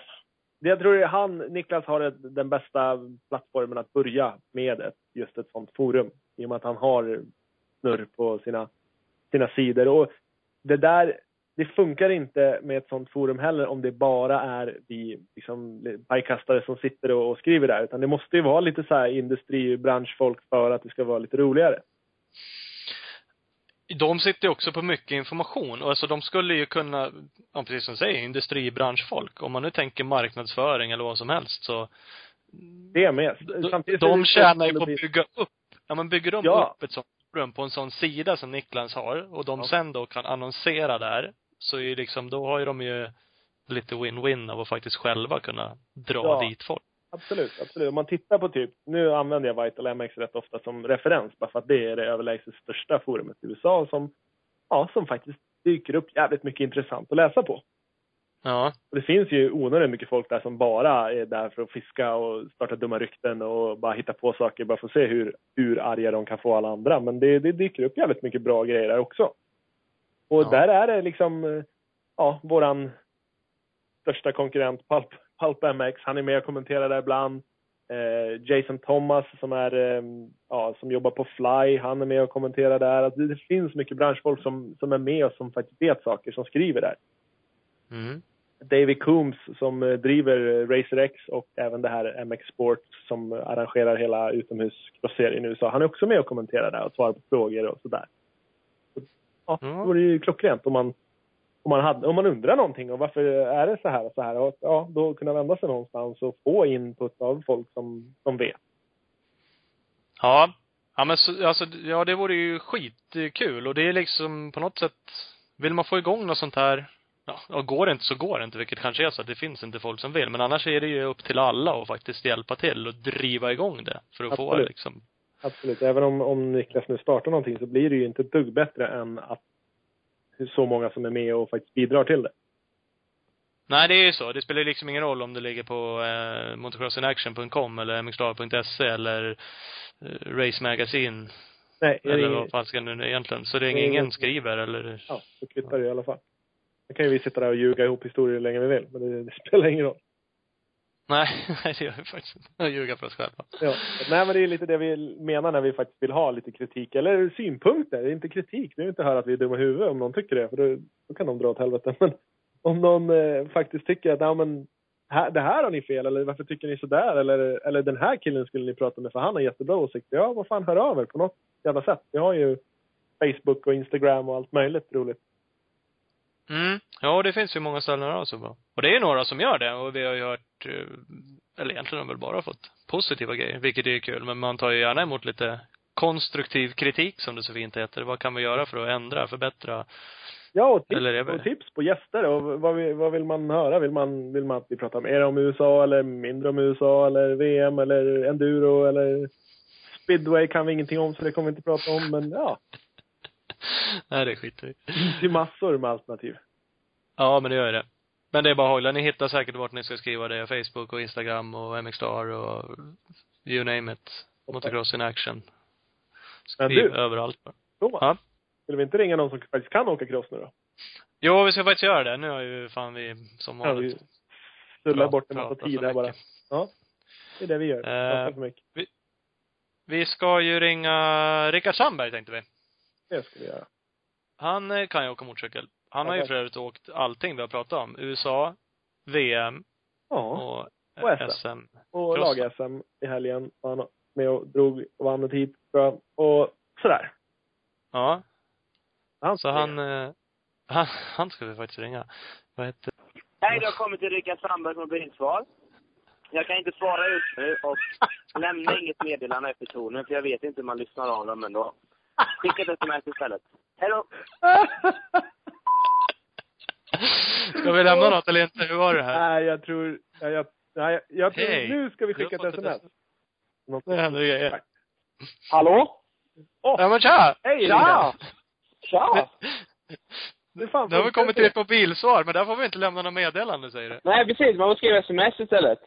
Jag tror han, Niklas, har ett, den bästa plattformen att börja med ett, just ett sånt forum. I och med att han har snurr på sina, sina sidor. Och det där, det funkar inte med ett sånt forum heller om det bara är vi liksom, pajkastare som sitter och, och skriver där. Utan det måste ju vara lite så här industribranschfolk för att det ska vara lite roligare. De sitter ju också på mycket information. Och alltså de skulle ju kunna, ja, precis som du säger, industribranschfolk. Om man nu tänker marknadsföring eller vad som helst så Det med. de, Samtidigt de det- tjänar ju på att bygga upp, ja men bygger de Ja. upp ett sånt forum på en sån sida som Niklas har och de Ja. sen då kan annonsera där, så är liksom, då har ju de ju lite win-win av att faktiskt själva kunna dra Ja. dit folk. Absolut, absolut. Om man tittar på typ, nu använder jag Vital MX rätt ofta som referens bara för att det är det överlägset största forumet i USA som, ja, som faktiskt dyker upp jävligt mycket intressant att läsa på. Ja. Och det finns ju onödigt mycket folk där som bara är där för att fiska och starta dumma rykten och bara hitta på saker bara för att se hur, hur arga de kan få alla andra. Men det, det dyker upp jävligt mycket bra grejer där också. Och Ja. där är det liksom, eh, ja, våran största konkurrent Pulp, Pulp MX. Han är med och kommenterar där ibland. Eh, Jason Thomas som är, eh, ja, som jobbar på Fly, han är med och kommenterar där. Alltså, det, finns mycket branschfolk som, som är med och som faktiskt vet saker, som skriver där. Mm. David Coombs som eh, driver eh, Racer X och även det här MX Sports som arrangerar hela utomhuscross-serien i USA. Han är också med och kommenterar där och svarar på frågor och sådär. Så, Ja, Ja. det vore ju klockrent om man, om man, hade, om man undrar någonting och varför är det så här och så här. Och, ja, då kunna vända sig någonstans och få input av folk som, som vet. Ja. Ja men så, alltså, ja det vore ju skitkul och det är liksom på något sätt, vill man få igång något sånt här, ja, ja går det inte så går det inte, vilket kanske är så att det finns inte folk som vill. Men annars är det ju upp till alla att faktiskt hjälpa till och driva igång det. För att få Absolut. liksom, Absolut. Även om, om Niklas nu startar någonting så blir det ju inte ett dugg bättre än att så många som är med och faktiskt bidrar till det. Nej, det är ju så. Det spelar liksom ingen roll om det ligger på eh, motocrossinaction.com eller mxstar.se eller eh, Race Magazine Nej, eller ingen- vad fan ska det nu egentligen. Så Det är ingen ingen- skriver eller Ja, så kvittar det i alla fall. Då kan ju vi sitta där och ljuga ihop historier hur länge vi vill, men det, det spelar ingen roll. Nej, nej det gör vi faktiskt inte. Jag ljuger för oss själva. Ja. Nej, men det är lite det vi menar när vi faktiskt vill ha lite kritik, eller synpunkter. Det är inte kritik, det är inte höra att vi är dumma i huvudet om någon tycker det, för då, då kan de dra åt helvete. Men om någon eh, faktiskt tycker att, ja men, här, det här har ni fel, eller varför tycker ni sådär, eller, eller den här killen skulle ni prata med för han har jättebra åsikter. Ja, vad fan, hör av er på något jävla sätt. Vi har ju Facebook och Instagram och allt möjligt roligt. Mm. Ja, det finns ju många ställen där också bra. Och det är några som gör det och vi har ju hört, eh, eller egentligen har vi väl bara fått positiva grejer, vilket är kul. Men man tar ju gärna emot lite konstruktiv kritik som det så fint heter. Vad kan vi göra för att ändra, förbättra? Ja, och tips, Eller och tips på gäster. Och vad, vill, vad vill man höra? Vill man, vill man att vi pratar mer om USA eller mindre om USA eller VM eller enduro eller speedway kan vi ingenting om så det kommer vi inte prata om. Men ja, Nej, det skiter vi det ju massor med alternativ. Ja, men det gör det. Men det är bara att hålla. Ni hittar säkert vart ni ska skriva det. Facebook och Instagram och MXstar och you name it. Motocross in action. Men Skriv du- överallt. Thomas, Ja. skulle vi inte ringa någon som faktiskt kan åka cross nu då? Jo, vi ska faktiskt göra det. Nu har ju fan vi som vi vanligt. Sulla Prat- bort en massa tid här bara. Ja, det är det vi gör. Eh, mycket. Vi ska ju ringa Rickard Sandberg tänkte vi. Det vi göra. Han eh, kan ju åka motorcykel. Han Ja, har ju för övrigt åkt allting vi har pratat om. USA, VM Ja, och, Och eh, SM. SM. och lag-SM i helgen. var Han med och drog och vann ett hit, tror jag. Och sådär. Ja, Han så han, eh, Han, han ska vi faktiskt ringa. Vad heter Hej, du har kommit till Rickard Sandbergs mobilsvar. Jag kan inte svara just nu och lämna inget meddelande efter tonen för jag vet inte hur man lyssnar av dem ändå. Skicka ett sms istället. Hej då! Ska vi lämna något eller inte? Hur var det här? Nej, jag tror, ja, jag, nej, jag tror, Hej. nu ska vi skicka ett sms. Något- Nu händer grejer. Hallå? Ja men tja! Hej! Tja! Tja! Nu har vi kommit till ett mobilsvar, men där får vi inte lämna något meddelande säger du. Nej, precis. Man får skriva sms istället.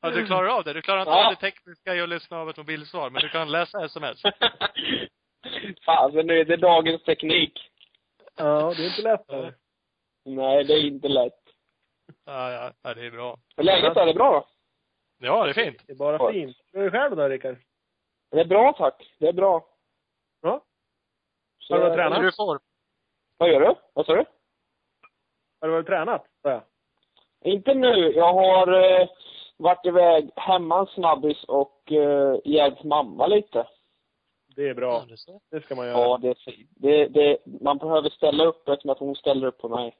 Ja, du klarar av det. Du klarar inte Ja. av det tekniska i att lyssna av ett mobilsvar, men du kan läsa sms. Fan, men nu är det dagens teknik. Ja, det är inte lätt. här. Nej, det är inte lätt. Ja, ja, ja det är bra. Men läget är det bra då? Ja, det är fint. Det är bara Ja. fint. Hur är det själv då, Rickard? Det är bra tack. Det är bra. Ja. Så, Har du varit Är tränat? du? Vad gör du? Vad sa du? Har du varit tränat? sa jag. Inte nu. Jag har eh, varit iväg hemma en snabbis och eh, hjälpt mamma lite. Det är bra. Ja, det. Det ska man göra. Ja, det är fint. Det, det, man behöver ställa upp eftersom att hon ställer upp på mig.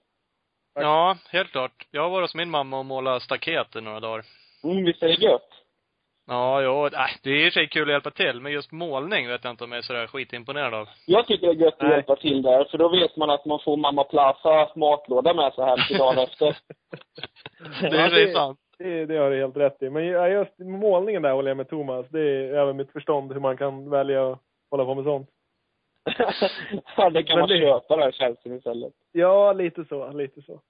Ja, helt klart. Jag har varit hos min mamma och målat staket i några dagar. Mm, visst är det gött? Ja, jo, äh, det är i sig kul att hjälpa till, men just målning vet jag inte om jag är sådär skitimponerad av. Jag tycker det är gött att Nej. hjälpa till där, för då vet man att man får mamma Plaza matlåda med sig hem till dagen efter. Det är Ja, sig sant. Det, det har du helt rätt i. Men just målningen där håller jag med Thomas. Det är över mitt förstånd hur man kan välja att hålla på med sånt. ja, det kan Men man det- köpa där tjänsten istället. Ja, lite så. Lite så.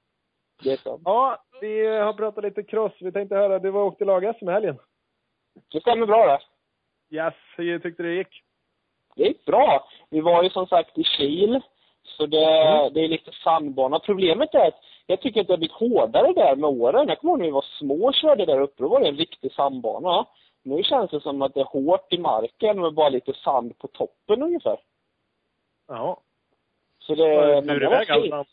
Det är sant. Ja, vi har pratat lite cross. Vi tänkte höra, du var åkte lag-SM i helgen. Det stämmer bra det. Yes, hur tyckte du det gick? Det gick bra. Vi var ju som sagt i Kil. Så det, Mm. det är lite sandbana. Problemet är att jag tycker att det har blivit hårdare där med åren. Jag kommer ihåg när vi var små och körde där uppe. Då var det en riktig sandbana. Nu känns det som att det är hårt i marken med bara lite sand på toppen ungefär. Ja. Så det, du men det var fint.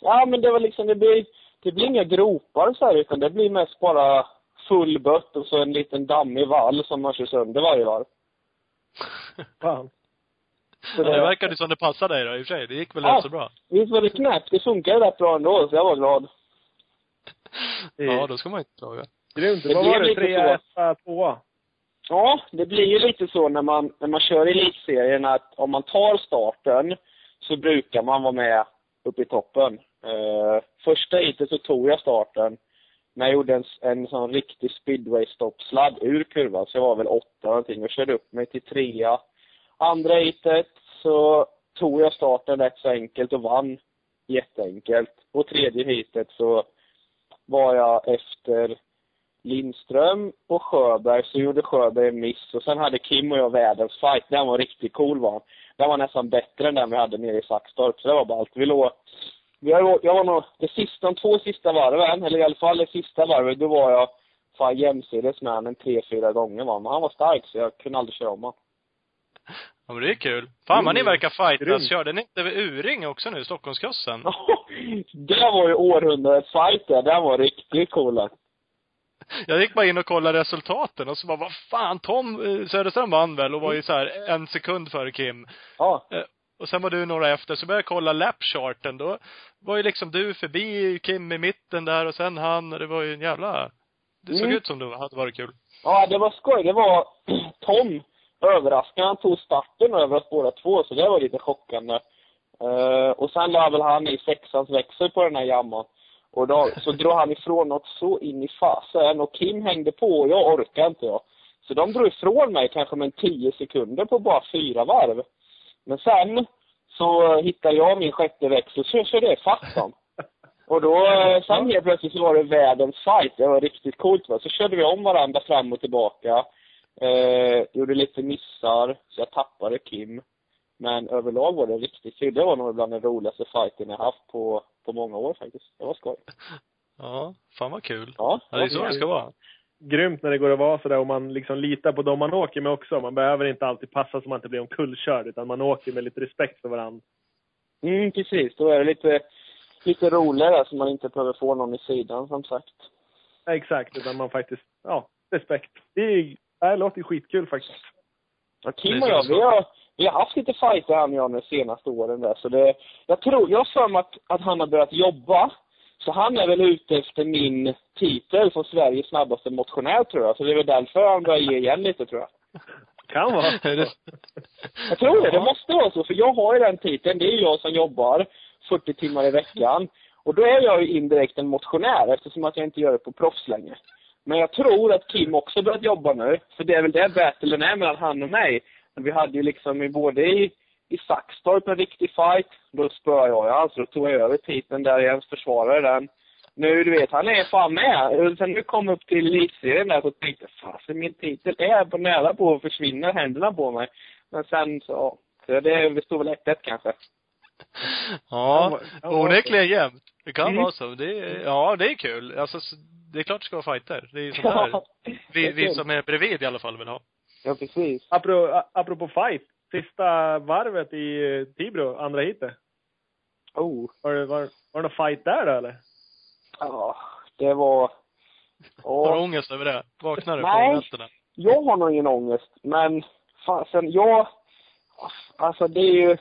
Ja, men det var liksom, det blir, det blir inga gropar så här, utan det blir mest bara full bött och så en liten dammig vall som man kör sönder varje varv. Fan. Så Ja, det verkade som det passade dig då i och för sig. Det gick väl Ja. rätt så bra. Visst var det knäppt? Det funkade rätt bra ändå, så jag var glad. Det Ja, då ska man inte klaga. Grymt. Det Vad var det? lite Trea, så. etta, tvåa? Ja, det blir ju lite så när man, när man kör i elitserien att om man tar starten så brukar man vara med uppe i toppen. Eh, första heatet så tog jag starten, men jag gjorde en, en sån riktig speedway-stoppsladd ur kurvan, så jag var väl åtta någonting och körde upp mig till trea. Andra heatet så tog jag starten rätt så enkelt och vann jätteenkelt. Och tredje heatet så var jag efter Lindström och Sjöberg, så gjorde Sjöberg en miss och sen hade Kim och jag världens fight. Den var riktigt cool var. Den var nästan bättre än den vi hade nere i Saxtorp, så det var ballt. Vi låg, vi har, jag var nog, sista, de två sista varven, eller i alla fall det sista varvet, då var jag fan jämsides med honom tre, fyra gånger va. Men han var stark så jag kunde aldrig köra om honom. Ja, men det är kul. Fan vad ni Mm. verkar fightas. Körde ni inte över Uring också nu, Stockholmskusten? det var ju århundradets fight där. Den var riktigt cool. Jag gick bara in och kollade resultaten och så bara, vad fan, Tom eh, Söderström vann väl och var ju så här en sekund före Kim. Ja. Eh, Och sen var du några efter, så började jag kolla lapcharten. Då var ju liksom du förbi Kim i mitten där och sen han, det var ju en jävla... Det såg Mm. ut som det hade varit kul. Ja, det var skoj. Det var Tom överraskande. Han tog starten över oss båda två, så det var lite chockande. Eh, och sen la väl han i sexans växel på den här jamman. Och då, så drog han ifrån något så in i fasen och Kim hängde på och jag orkade inte jag. Så de drog ifrån mig kanske med en tio sekunder på bara fyra varv. Men sen så hittade jag min sjätte växel så körde jag ifatt dem. Och då, eh, sen helt plötsligt så var det världens fight. Det var riktigt coolt va. Så körde vi om varandra fram och tillbaka. Eh, gjorde lite missar, så jag tappade Kim. Men överlag var det riktigt kul. Det var nog bland den roligaste fighten jag haft på, på många år faktiskt. Det var skoj. Ja, fan vad kul. Ja, Ja, det är så det ska vara. Grymt när det går att vara sådär och man liksom litar på dem man åker med också. Man behöver inte alltid passa så man inte blir omkullkörd utan man åker med lite respekt för varandra. Mm, precis. Då är det lite, lite roligare så man inte behöver få någon i sidan som sagt. Ja, Exakt, utan man faktiskt, ja, respekt. Det, är, det låter skitkul faktiskt. Och Kim och jag, vi har, vi har haft lite fighter han och jag de senaste åren där. Så det, jag tror, jag har för mig att, att han har börjat jobba. Så han är väl ute efter min titel som Sveriges snabbaste motionär tror jag. Så det är väl därför han börjar ge igen lite tror jag. Kan vara. Jag tror det. Det måste vara så. För jag har ju den titeln. Det är jag som jobbar 40 timmar i veckan. Och då är jag ju indirekt en motionär eftersom att jag inte gör det på proffs längre. Men jag tror att Kim också börjat jobba nu. För det är väl det battlen är mellan han och mig. Men vi hade ju liksom både i, i Saxtorp en riktig fight. Då spöade jag han, så då tog jag över titeln där igen, försvarade den. Nu, du vet, han är fan med. Sen nu kom upp till elitserien där så tänkte jag, fasen min titel är på nära på att försvinna händerna på mig. Men sen så, så det, det stod väl 1-1 kanske. Ja, onekligen jämnt. Det kan Mm. vara så. Det ja, det är kul. Alltså, det är klart det ska vara fighter. Det är ju sånt här vi, vi som är bredvid i alla fall vill ha. Ja, precis. Apropå, apropå fight. Sista varvet i eh, Tibro, andra heatet. Oh. Var det, var, var det någon fight där då eller? Ja, det var... Har du ångest över det? Vaknar du Nej. på nätterna? jag har nog ingen ångest, men fasen, jag... Alltså det är ju...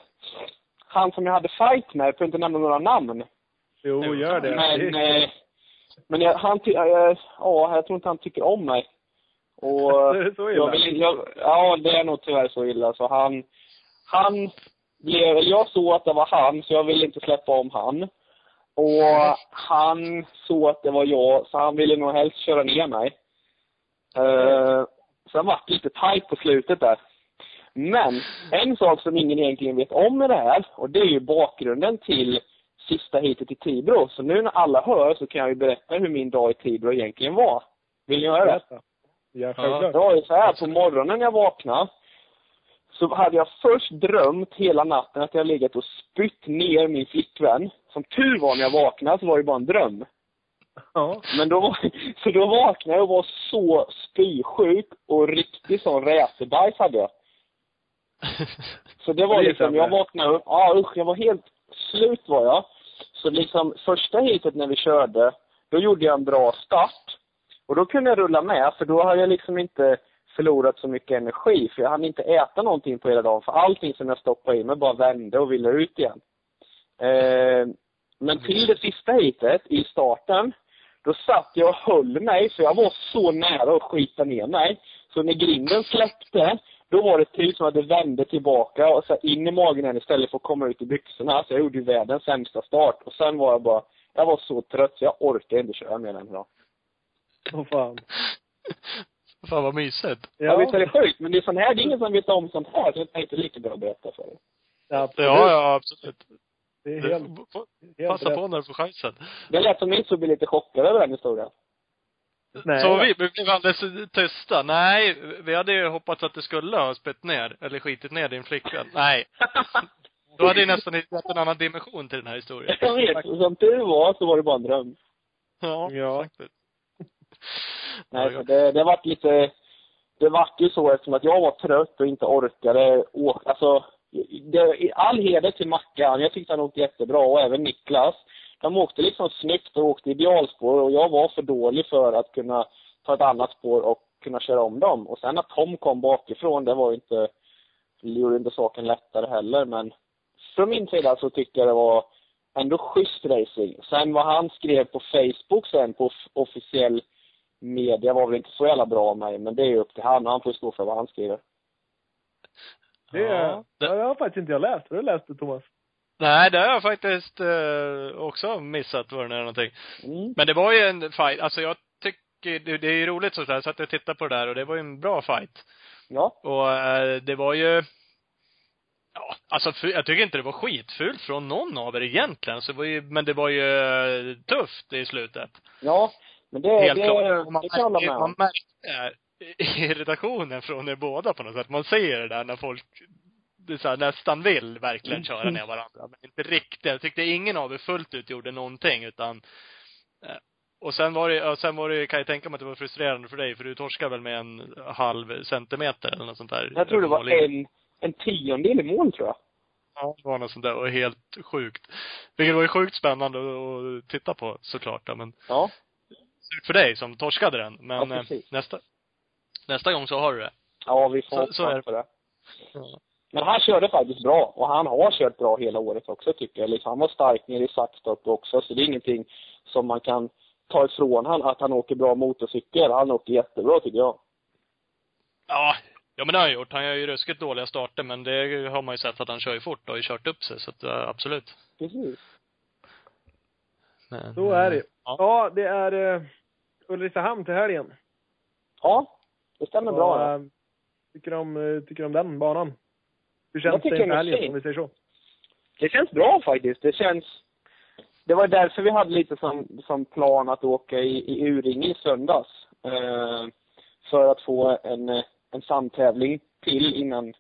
Han som jag hade fight med, jag får inte nämna några namn. Jo, Jo, gör det. Men, Det- eh, men jag, han ty, äh, ja, jag tror inte han tycker om mig. Och Det är så illa? jag vill, jag, ja, det är nog tyvärr så illa. Så han, han blev, jag såg att det var han, så jag ville inte släppa om han. Och han såg att det var jag, så han ville nog helst köra ner mig. Uh, sen var det lite tajt på slutet där. Men en sak som ingen egentligen vet om med det här, och det är ju bakgrunden till sista hitet i Tibro. Så nu när alla hör så kan jag ju berätta hur min dag i Tibro egentligen var. Vill ni höra? Berätta. Ja, självklart. Det var ju så här, på morgonen när jag vaknade så hade jag först drömt hela natten att jag legat och spytt ner min flickvän. Som tur var när jag vaknade så var det bara en dröm. Ja. Men då, så då vaknade jag och var så spysjuk och riktig sån rätebajs hade jag. Så det var Det är liksom, jag vaknade upp, ja usch, jag var helt slut var jag. Så liksom första heatet när vi körde, då gjorde jag en bra start. Och då kunde jag rulla med, för då hade jag liksom inte förlorat så mycket energi, för jag hann inte äta någonting på hela dagen, för allting som jag stoppade i mig bara vände och ville ut igen. Eh, men till det sista heatet, i starten, då satt jag och höll mig, för jag var så nära att skita ner mig. Så när grinden släppte, då var det typ som att det vände tillbaka och så in i magen igen istället för att komma ut i byxorna. Så jag gjorde ju världens sämsta start. Och sen var jag bara, jag var så trött så jag orkade inte köra mer den idag. Åh fan. Fan vad mysigt. Ja. visst är det sjukt? Men det är sån här, det är ingen som vet om sånt här. Så jag tänkte lika bra att berätta för dig. Ja, absolut. Ja, ja, absolut. Det är Du, helt, får- helt passa rätt. på när du får chansen. Det lät som ni så blir lite chockade över den historien. Nej, så vi, vi blev alldeles tysta. Nej, vi hade ju hoppats att det skulle ha spett ner, eller skitit ner din flickvän. Nej. Då hade det nästan gett en annan dimension till den här historien. jag vet. Som tur var så var det bara en dröm. Ja, Ja. faktiskt. Nej, så det, det vart lite... Det vart ju så eftersom att jag var trött och inte orkade åka. Alltså, det, all heder till Mackan. Jag tyckte han åkte jättebra och även Niklas. De åkte liksom snyggt och åkte idealspår och jag var för dålig för att kunna ta ett annat spår och kunna köra om dem. Och sen att Tom kom bakifrån, det var ju inte... Det gjorde inte saken lättare heller, men från min sida så tyckte jag det var ändå schysst racing. Sen vad han skrev på Facebook sen på off- officiell media var väl inte så jävla bra av mig, men det är ju upp till han. Han får stå för vad han skriver. Det, Ja, ja, det- det har faktiskt inte jag läst. Har du läst det, Thomas? Nej, det har jag faktiskt eh, också missat vad det är någonting. Mm. Men det var ju en fight, alltså jag tycker, det, är ju roligt sådär, så att jag tittar på det där och det var ju en bra fight. Ja. Och eh, det var ju, ja, alltså jag tycker inte det var skitfult från någon av er egentligen, så det var ju, men det var ju eh, tufft i slutet. Ja. Men det, Helt det, klart. Och man, det kan jag med man om. märkte irritationen från er båda på något sätt. Man ser det där när folk det så här, nästan vill verkligen köra ner varandra. Men inte riktigt. Jag tyckte ingen av er fullt ut gjorde någonting utan eh, och sen var det, sen var det, kan jag tänka mig att det var frustrerande för dig, för du torskade väl med en halv centimeter eller något sånt där. Jag tror det var en, en tiondel i mål, tror jag. Ja, det var något sånt där och helt sjukt. Vilket var ju sjukt spännande att, titta på såklart då, men Ja. surt för dig som torskade den. Men Ja, eh, nästa, nästa gång så har du det. Ja, vi får Så- så är det. på det. Men han körde faktiskt bra och han har kört bra hela året också tycker jag. Liksom, han var stark nere i Saxtorp också så det är ingenting som man kan ta ifrån han att han åker bra motorcykel. Han åker jättebra tycker jag. Ja, ja men det har han gjort. Han gör ju ruskigt dåliga starter, men det har man ju sett att han kör ju fort och har ju kört upp sig, så att absolut. Precis. Men, Så är det. Ja. Ja, det är uh, Ulricehamn till helgen. Ja, det stämmer bra. Vad, Ja. eh, tycker du om, eh, tycker du om den banan? Hur känns det inför är helgen, om vi säger så? Det känns bra faktiskt. Det känns... Det var därför vi hade lite som, som plan att åka i, i Uringe i söndags. Eh, för att få en, en samtävling till innan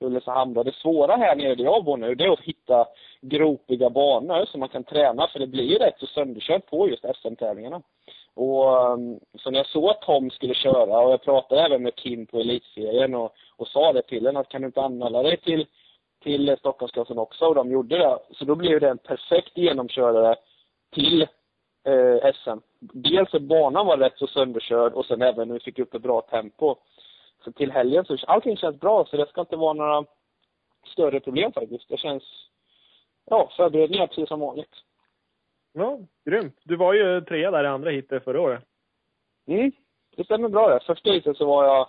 Ulricehamn. Det svåra här nere där jag bor nu, det är att hitta gropiga banor som man kan träna, för det blir ju rätt så sönderkört på just SM-tävlingarna. Och um, så när jag såg att Tom skulle köra, och jag pratade även med Kim på elitserien och, och sa det till henne att kan du inte anmäla dig till till Stockholmsklassen också och de gjorde det. Så då blev det en perfekt genomkörare till eh, SM. Dels att banan var rätt så sönderkörd och sen även när vi fick upp ett bra tempo. Så till helgen så allting känns bra så det ska inte vara några större problem faktiskt. Det känns, ja, förberedningar precis som vanligt. Ja, grymt. Du var ju trea där i andra heatet förra året. Mm, det stämmer bra det. Första heatet så var jag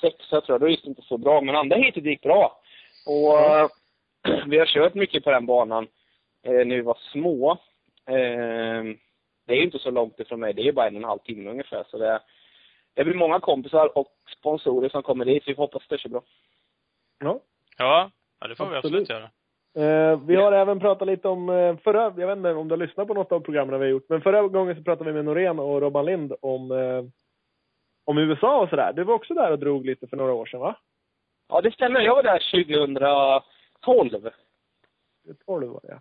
sexa tror jag. Då gick det inte så bra. Men andra heatet gick bra. Och eh, vi har kört mycket på den banan eh, när vi var små. Eh, det är ju inte så långt ifrån mig. Det är ju bara en och en halv timme ungefär. Så det, det blir många kompisar och sponsorer som kommer dit. Vi hoppas det kör bra. Ja. Ja, ja det får vi Absolut. absolut göra. Eh, vi har även pratat lite om, eh, förra, jag vet inte om du har lyssnat på något av programmen vi har gjort, men förra gången så pratade vi med Norén och Robban Lind om, eh, om USA och sådär. Du var också där och drog lite för några år sedan va? Ja, det stämmer. Jag var där 2012. 12 var det.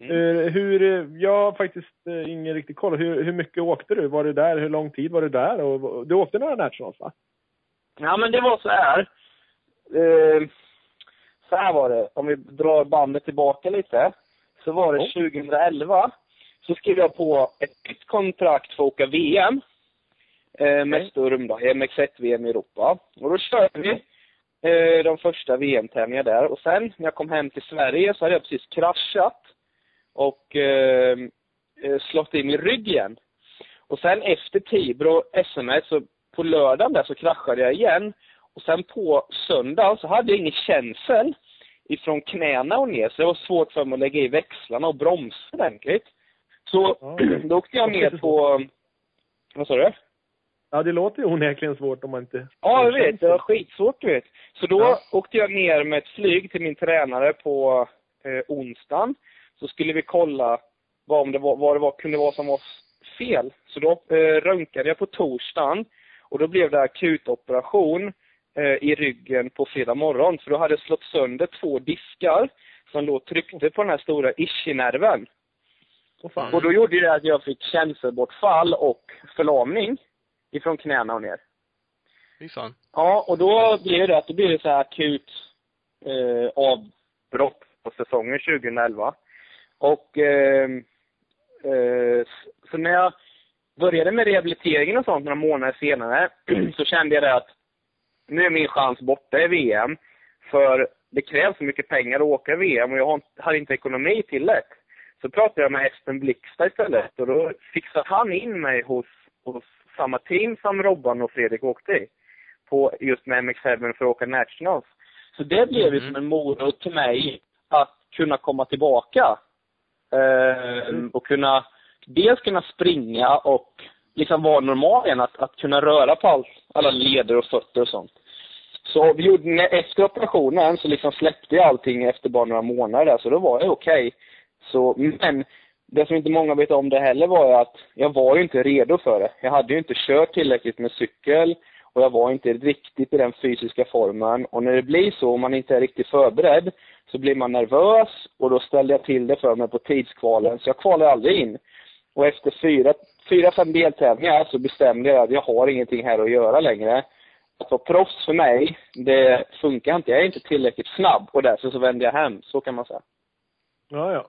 Mm. Hur, eh, jag har faktiskt eh, ingen riktig koll. Hur, hur mycket åkte du? Var du där? Hur lång tid var du där? Och, du åkte några nationals va? Ja, men det var så här. Eh, så här var det. Om vi drar bandet tillbaka lite. Så var det 2011. Så skrev jag på ett nytt kontrakt för att åka VM. Eh, med Sturm då, MX1-VM i Europa. Och då körde vi eh, de första VM-tävlingarna där. Och sen när jag kom hem till Sverige så hade jag precis kraschat. Och eh, eh, slått in min rygg igen. Och sen efter Tibro SMS, så på lördagen där så kraschade jag igen. Och sen på söndagen så hade jag ingen känsel ifrån knäna och ner, så det var svårt för mig att lägga i växlarna och bromsa ordentligt. Så Ja. då åkte jag ner på, vad sa du? Ja, det låter ju onekligen svårt om man inte... Ja, jag vet. Det var skitsvårt, du vet. Så då Ja. åkte jag ner med ett flyg till min tränare på eh, onsdagen. Så skulle vi kolla vad, om det var, vad det var, kunde vara som var fel. Så då eh, röntgade jag på torsdagen och då blev det akutoperation i ryggen på fredag morgon. För då hade jag slått sönder två diskar som då tryckte på den här stora ischinerven. Fan. Och då gjorde det att jag fick känselbortfall och förlamning ifrån knäna och ner. Fan. Ja, och då blir det att det det så här akut eh, avbrott på säsongen 2011. Och eh, eh, så när jag började med rehabiliteringen och sånt några månader senare så kände jag det att nu är min chans borta i VM. För det krävs så mycket pengar att åka VM och jag har, har inte ekonomi till det. Så pratade jag med Espen Blixta istället och då fixade han in mig hos, hos samma team som Robban och Fredrik åkte i på just med MX7 för att åka Nationals. Så det blev ju Mhm. som en morot till mig att kunna komma tillbaka. Eh, och kunna, dels kunna springa och liksom vara normal igen, att, att kunna röra på allt, alla leder och fötter och sånt. Så vi gjorde, efter operationen så liksom släppte jag allting efter bara några månader så då var jag okej. Så, men det som inte många vet om det heller var ju att jag var ju inte redo för det. Jag hade ju inte kört tillräckligt med cykel och jag var inte riktigt i den fysiska formen. Och när det blir så, om man inte är riktigt förberedd, så blir man nervös och då ställde jag till det för mig på tidskvalen, så jag kvalade aldrig in. Och efter fyra, fyra fem deltävlingar så bestämde jag att jag har ingenting här att göra längre. Att vara proffs för mig, det funkar inte. Jag är inte tillräckligt snabb och därför så vände jag hem. Så kan man säga. Ja, ja.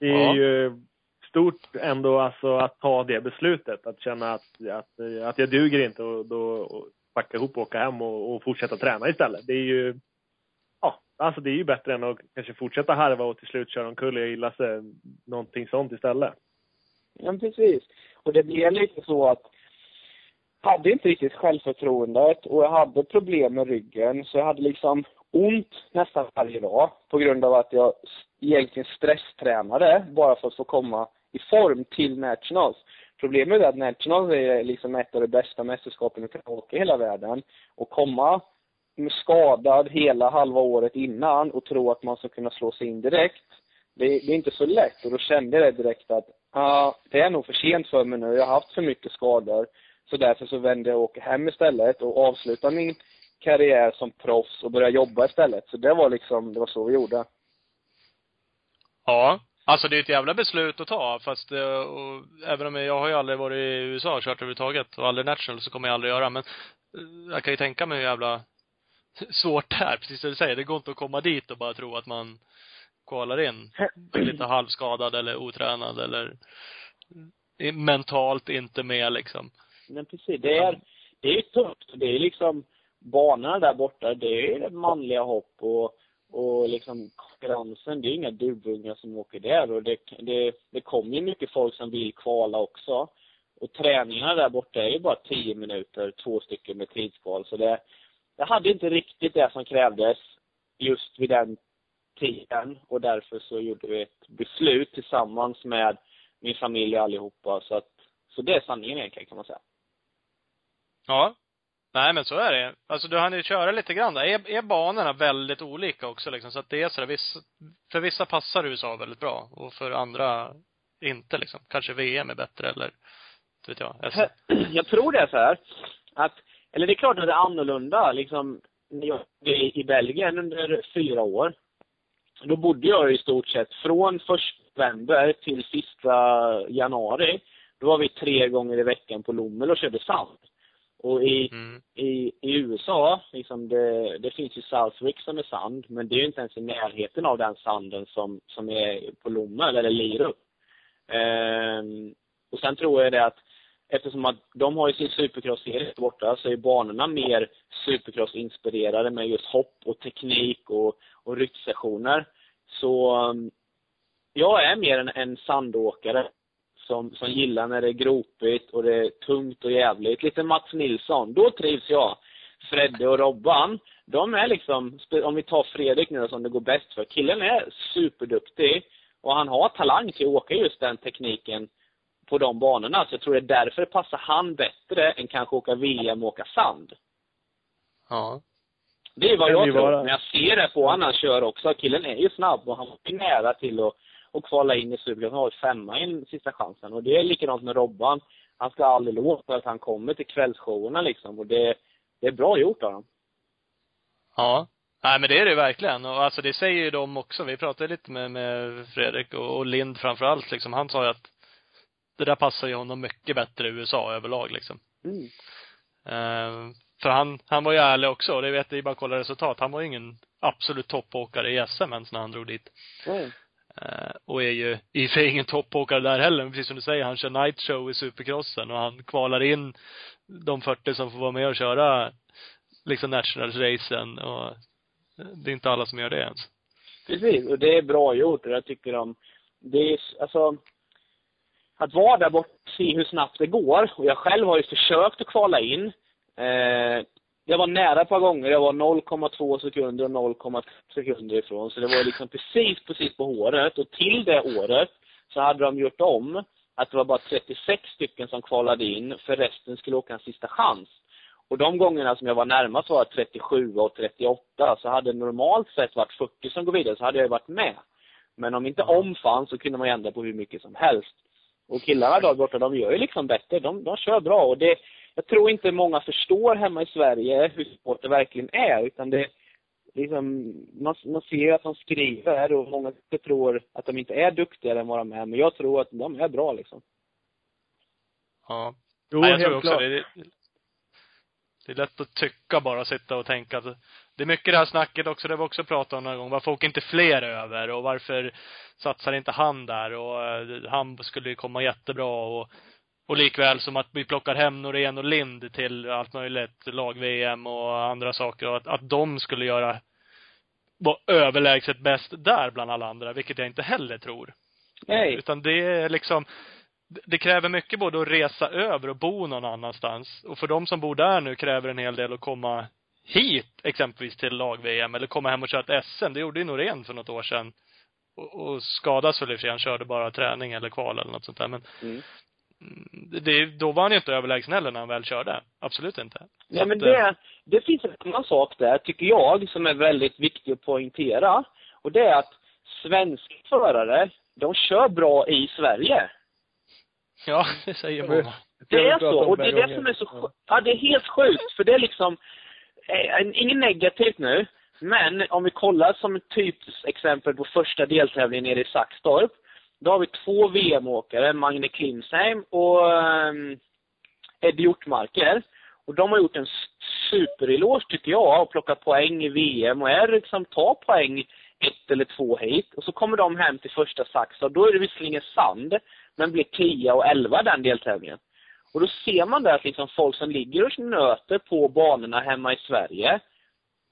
Det är Ja. ju stort ändå alltså att ta det beslutet. Att känna att, att, att jag duger inte och då packa ihop och åka hem och, och fortsätta träna istället. Det är ju ja, alltså det är ju bättre än att kanske fortsätta harva och till slut köra omkull och gilla sig någonting sånt istället. Ja, precis. Och det blev lite så att jag hade inte riktigt självförtroendet och jag hade problem med ryggen. Så jag hade liksom ont nästan varje dag på grund av att jag egentligen stresstränade bara för att få komma i form till Nationals. Problemet är att Nationals är liksom ett av de bästa mästerskapen du kan åka i hela världen. Och komma skadad hela halva året innan och tro att man ska kunna slå sig in direkt. Det, det är inte så lätt och då kände jag direkt att ja, det är nog för sent för mig nu. Jag har haft för mycket skador. Så därför så vände jag och åker hem istället och avslutar min karriär som proffs och började jobba istället. Så det var liksom, det var så vi gjorde. Ja. Alltså det är ett jävla beslut att ta, fast eh, och, även om jag, har ju aldrig varit i USA och kört överhuvudtaget och aldrig national så kommer jag aldrig göra, men eh, jag kan ju tänka mig hur jävla svårt det är, precis som du säger. Det går inte att komma dit och bara tro att man kvalar in lite halvskadad eller otränad eller mentalt inte med liksom. Men precis. Det är, det är tufft. Det är liksom banorna där borta, det är manliga hopp och, och liksom konkurrensen, det är inga duvungar som åker där och det, det, det kommer ju mycket folk som vill kvala också. Och träningarna där borta är ju bara tio minuter, två stycken med tidskval. Så det, jag hade inte riktigt det som krävdes just vid den tiden och därför så gjorde vi ett beslut tillsammans med min familj allihopa. Så att, så det är sanningen egentligen kan man säga. Ja. Nej men så är det. Alltså du hann ju köra lite grann där. Är, är banorna väldigt olika också liksom? Så att det är sådär, viss, för vissa passar USA väldigt bra och för andra inte liksom. Kanske VM är bättre eller, vet jag. Alltså. Jag tror det är så här, att, eller det är klart att det är annorlunda liksom, när jag i Belgien under fyra år. Då bodde jag i stort sett från första november till sista januari. Då var vi tre gånger i veckan på Lommel och körde sand. Och i, Mm. i, i USA, liksom det, det finns ju Southwick som är sand, men det är ju inte ens i närheten av den sanden som, som är på Lommel eller Lirup. Ehm, och sen tror jag det att eftersom att de har ju sin supercross-serie borta så är banorna mer supercross-inspirerade med just hopp och teknik och, och ryttsessioner. Så um, jag är mer en, en sandåkare som, som gillar när det är gropigt och det är tungt och jävligt. Lite Mats Nilsson. Då trivs jag. Fredde och Robban, de är liksom, om vi tar Fredrik nu då, som det går bäst för. Killen är superduktig och han har talang till att åka just den tekniken på de banorna. Så jag tror det är därför det passar han bättre än kanske åka VM och åka sand. Ja. Det är vad jag tror. vara- Men jag ser det på honom han kör också. Killen är ju snabb och han ju nära till att, att kvala in i Supercup. Han har femma i den sista chansen. Och det är likadant med Robban. Han ska all eloge för att han kommer till kvällsshowerna liksom. Och det, det är bra gjort av honom. Ja. Nej men det är det ju verkligen. Och alltså det säger ju de också. Vi pratade lite med, med Fredrik och, och Lind framför allt liksom. Han sa ju att det där passar ju honom mycket bättre i USA överlag liksom. Mm. Eh, för han, han var ju ärlig också, det vet jag bara att kolla resultat. Han var ju ingen absolut toppåkare i SM ens när han drog dit. Mm. Eh, och är ju i och för sig ingen toppåkare där heller, men precis som du säger, han kör night show i supercrossen och han kvalar in de 40 som får vara med och köra liksom nationals-racen och det är inte alla som gör det ens. Precis, och det är bra gjort och jag tycker om, det är, alltså, att vara där borta och se hur snabbt det går. Och jag själv har ju försökt att kvala in. Eh, jag var nära ett par gånger. Jag var 0,2 sekunder och 0,3 sekunder ifrån. Så det var liksom precis, precis på håret. Och till det året så hade de gjort om att det var bara 36 stycken som kvalade in, för resten skulle åka en sista chans. Och de gångerna som jag var närmast var 37 och 38, så hade det normalt sett varit 40 som går vidare, så hade jag varit med. Men om inte om fanns så kunde man ändra på hur mycket som helst. Och killarna där borta, de gör ju liksom bättre. De, de kör bra och det, jag tror inte många förstår hemma i Sverige hur svårt det verkligen är, utan det, liksom, man, man ser att de skriver och många tror att de inte är duktigare än vad de är, men jag tror att de är bra liksom. Ja. Jo, Nej, jag tror helt också klart. det. Det är lätt att tycka bara, sitta och tänka. att Det är mycket det här snacket också, det vi också pratat om några gånger. Varför åker inte fler över? Och varför satsar inte han där? Och eh, han skulle ju komma jättebra och och likväl som att vi plockar hem Norén och Lind till allt möjligt, lag-VM och andra saker. Och att, att de skulle göra vara överlägset bäst där bland alla andra, vilket jag inte heller tror. Nej. Utan det är liksom, det kräver mycket både att resa över och bo någon annanstans. Och för de som bor där nu kräver en hel del att komma hit, exempelvis till lag-VM, eller komma hem och köra ett SM. Det gjorde ju Norén för något år sedan. Och, och skadas väl i och för sig. Han körde bara träning eller kval eller något sånt där. Men Mm. mm, det, då var han ju inte överlägsen heller när han väl körde. Absolut inte. Så Ja, men att, eh, det, det finns en annan sak där, tycker jag, som är väldigt viktig att poängtera. Och det är att svenska förare, de kör bra i Sverige. Ja, det säger många. Det är så. Och det är det som är så Ja. sjukt. Ja, det är helt sjukt. För det är liksom, eh, inget negativt nu, men om vi kollar som ett typexempel på första deltävlingen nere i Saxtorp. Då har vi två VM-åkare, Magne Klimsheim och um, Eddie Hjortmarker. Och de har gjort en supereloge tycker jag och plockat poäng i VM och är liksom, tar poäng ett eller två hit. Och så kommer de hem till första Saxtorp. Då är det visserligen sand, men blir 10 och 11 den deltävlingen. Och då ser man där att liksom folk som ligger och nöter på banorna hemma i Sverige,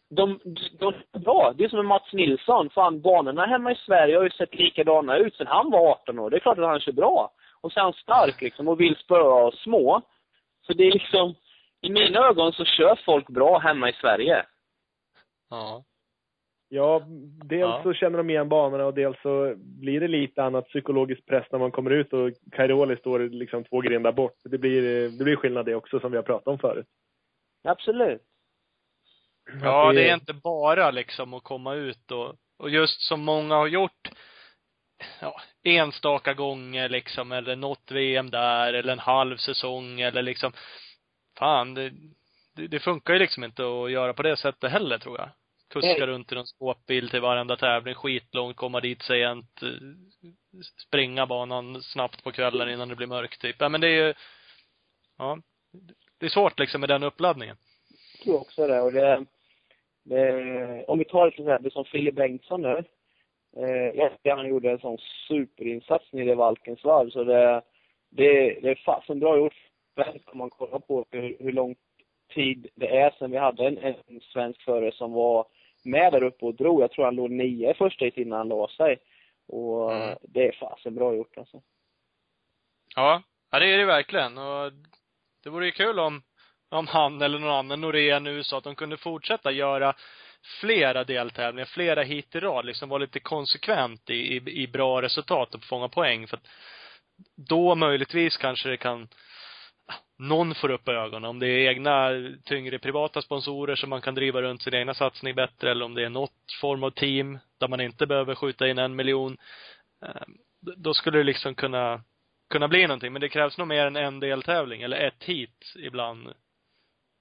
de, de ja, bra. Det är som med Mats Nilsson. Fan, banorna hemma i Sverige har ju sett likadana ut sen han var 18 år. Det är klart att han kör bra. Och så är han stark liksom och vill spöa små. Så det är liksom, i mina ögon så kör folk bra hemma i Sverige. Ja. Ja, dels Ja. så känner de igen banorna och dels så blir det lite annat psykologisk press när man kommer ut och Cairoli står liksom två grindar bort. Det blir, det blir skillnad det också som vi har pratat om förut. Absolut. Ja, det är inte bara liksom att komma ut och, och just som många har gjort, ja, enstaka gånger liksom, eller något VM där, eller en halv säsong, eller liksom, fan, det, det, det funkar ju liksom inte att göra på det sättet heller, tror jag. Kuska Nej. runt i någon skåpbil till varenda tävling, skitlångt, komma dit sent, eh, springa banan snabbt på kvällen innan det blir mörkt, typ. Ja, men det är ju, ja, det är svårt liksom med den uppladdningen. Jag tror också det. Och det, det om vi tar ett exempel som Fille Bengtsson nu. Eh, han gjorde en sån superinsats nere i Valkensvarv. Så det, det, det är fasen bra gjort. Men om man kollar på hur, hur lång tid det är sedan vi hade en, en svensk förare som var med där uppe och drog. Jag tror han låg nio första hit innan han la sig. Och Mm. det är fasen bra gjort alltså. Ja, ja det är det verkligen. Och det vore ju kul om, om han eller någon annan Norén nu sa att de kunde fortsätta göra flera deltävlingar, flera hit i rad, liksom vara lite konsekvent i, i, i bra resultat och fånga poäng. För att då möjligtvis kanske det kan någon får upp ögonen. Om det är egna tyngre privata sponsorer som man kan driva runt sin egna satsning bättre eller om det är något form av team där man inte behöver skjuta in en miljon. Ehm, då skulle det liksom kunna kunna bli någonting. Men det krävs nog mer än en deltävling eller ett hit ibland.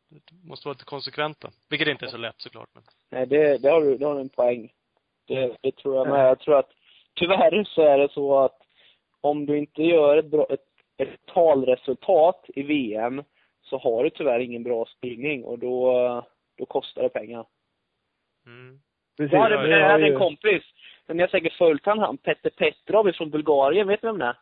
Det måste vara lite konsekventa. Vilket inte är så lätt såklart. Men. Nej, det, det har du, det har du en poäng. Det, det tror jag med. Jag tror att tyvärr så är det så att om du inte gör ett, bra, ett, ett talresultat i VM så har du tyvärr ingen bra spridning och då, då kostar det pengar. Mm. Precis. Jag hade, det jag hade ju- en kompis, men ni har säkert följt han, han Petter Petrov från Bulgarien, vet ni vem det är?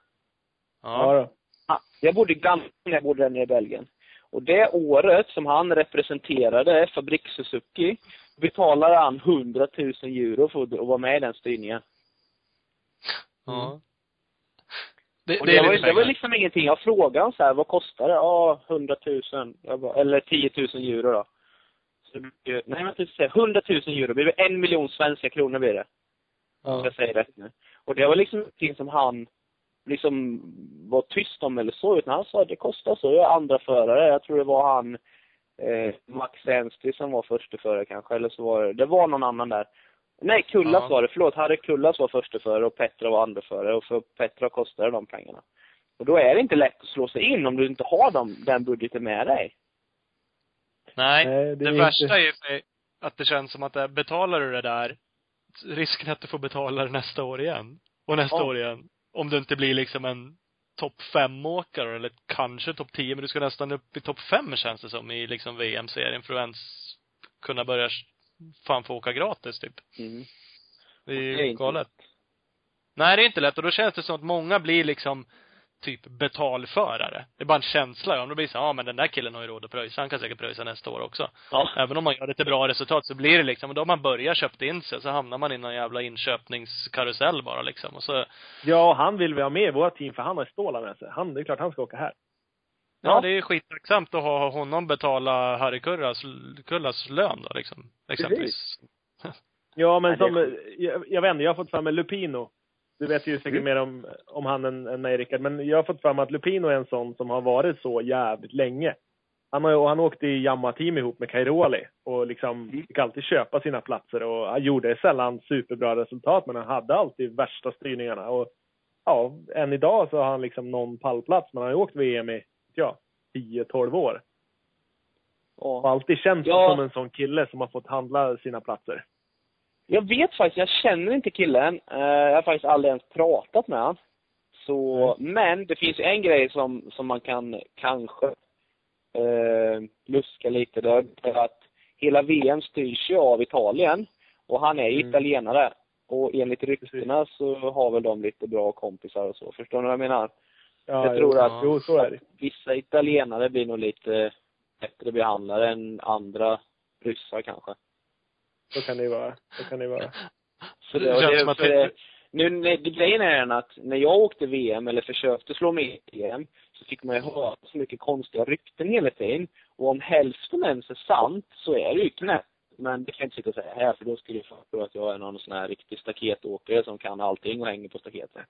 Ja, Ja. då. Ja, jag bodde i Gamla när jag bodde där nere i Belgien. Och det året som han representerade Fabrik Suzuki betalade han 100 000 euro för att vara med i den styrningen. Ja. Det, det, det, var, det var liksom ingenting. Jag frågade så här, vad kostar det? Ja, 100 000. Jag bara, eller 10 000 euro då. Så det blir, nej, vänta, säga 100 000 euro. Det blir en miljon svenska kronor blir det. Ja. jag säger rätt nu. Och det var liksom ingenting som han liksom var tyst om eller så, utan han sa att det kostar så. Jag är andra förare. Jag tror det var han, eh, Max Enstri som var första förare kanske, eller så var det, det var någon annan där. Nej, Kullas Ja. var det, förlåt. Harry Kullas var första förare och Petra var andra förare och för Petra kostade de pengarna. Och då är det inte lätt att slå sig in om du inte har dem, den budgeten med dig. Nej, Nej, det, det är värsta inte- är ju för- att det känns som att det, betalar du det där, risken att du får betala det nästa år igen. Och nästa Ja. år igen. Om du inte blir liksom en topp fem-åkare eller kanske topp tio, men du ska nästan upp i topp fem känns det som i liksom VM-serien för att ens kunna börja fan få åka gratis typ. Mm. Det är Det är ju inte galet. Nej, det är inte lätt och då känns det som att många blir liksom typ betalförare. Det är bara en känsla. Om det blir så, ja men den där killen har ju råd att pröjsa. Han kan säkert pröjsa nästa år också. Ja. Även om man gör lite bra resultat så blir det liksom, då har man börjar köpt in sig så hamnar man i någon jävla inköpningskarusell bara liksom. Och så, Ja, han vill vi ha med i vårt team för han har Ståla med sig. Han, det är klart han ska åka här. Ja, det är skittacksamt att ha honom betala Harry Kurras, Kullas lön då liksom. Exempelvis. Ja, men som, jag, jag vet inte, jag har fått fram med Lupino. Du vet ju säkert Mm. mer om, om han än, än mig Rickard, men jag har fått fram att Lupino är en sån som har varit så jävligt länge. Han, har, och han åkte i Yamaha-team ihop med Kairoli och liksom Mm. fick alltid köpa sina platser och han gjorde sällan superbra resultat men han hade alltid värsta styrningarna och ja, än idag så har han liksom någon pallplats men han har ju åkt VM i, ja, 10-12 år. Och Ja. alltid känts Ja. som en sån kille som har fått handla sina platser. Jag vet faktiskt, jag känner inte killen. Eh, jag har faktiskt aldrig ens pratat med honom. Så, men det finns en grej som, som man kan kanske eh, luska lite. Det är att hela VM styrs ju av Italien. Och han är ju Mm. italienare. Och enligt ryktena så har väl de lite bra kompisar och så. Förstår ni vad jag menar? Ja, Jag tror jo, att- Jo, så är det. Vissa italienare blir nog lite bättre behandlade än andra ryssar kanske. Så kan det ju vara. Så kan det ju vara. Så Det det, det, för det- nu, det, grejen är den att när jag åkte VM, eller försökte slå med i VM, så fick man ju höra så mycket konstiga rykten hela tiden. Och om hälften ens är sant, så är det ju knäppt. Men det kan jag inte sitta och säga här, för då skulle folk tro att jag är någon sån här riktig staketåkare som kan allting och hänger på staketet.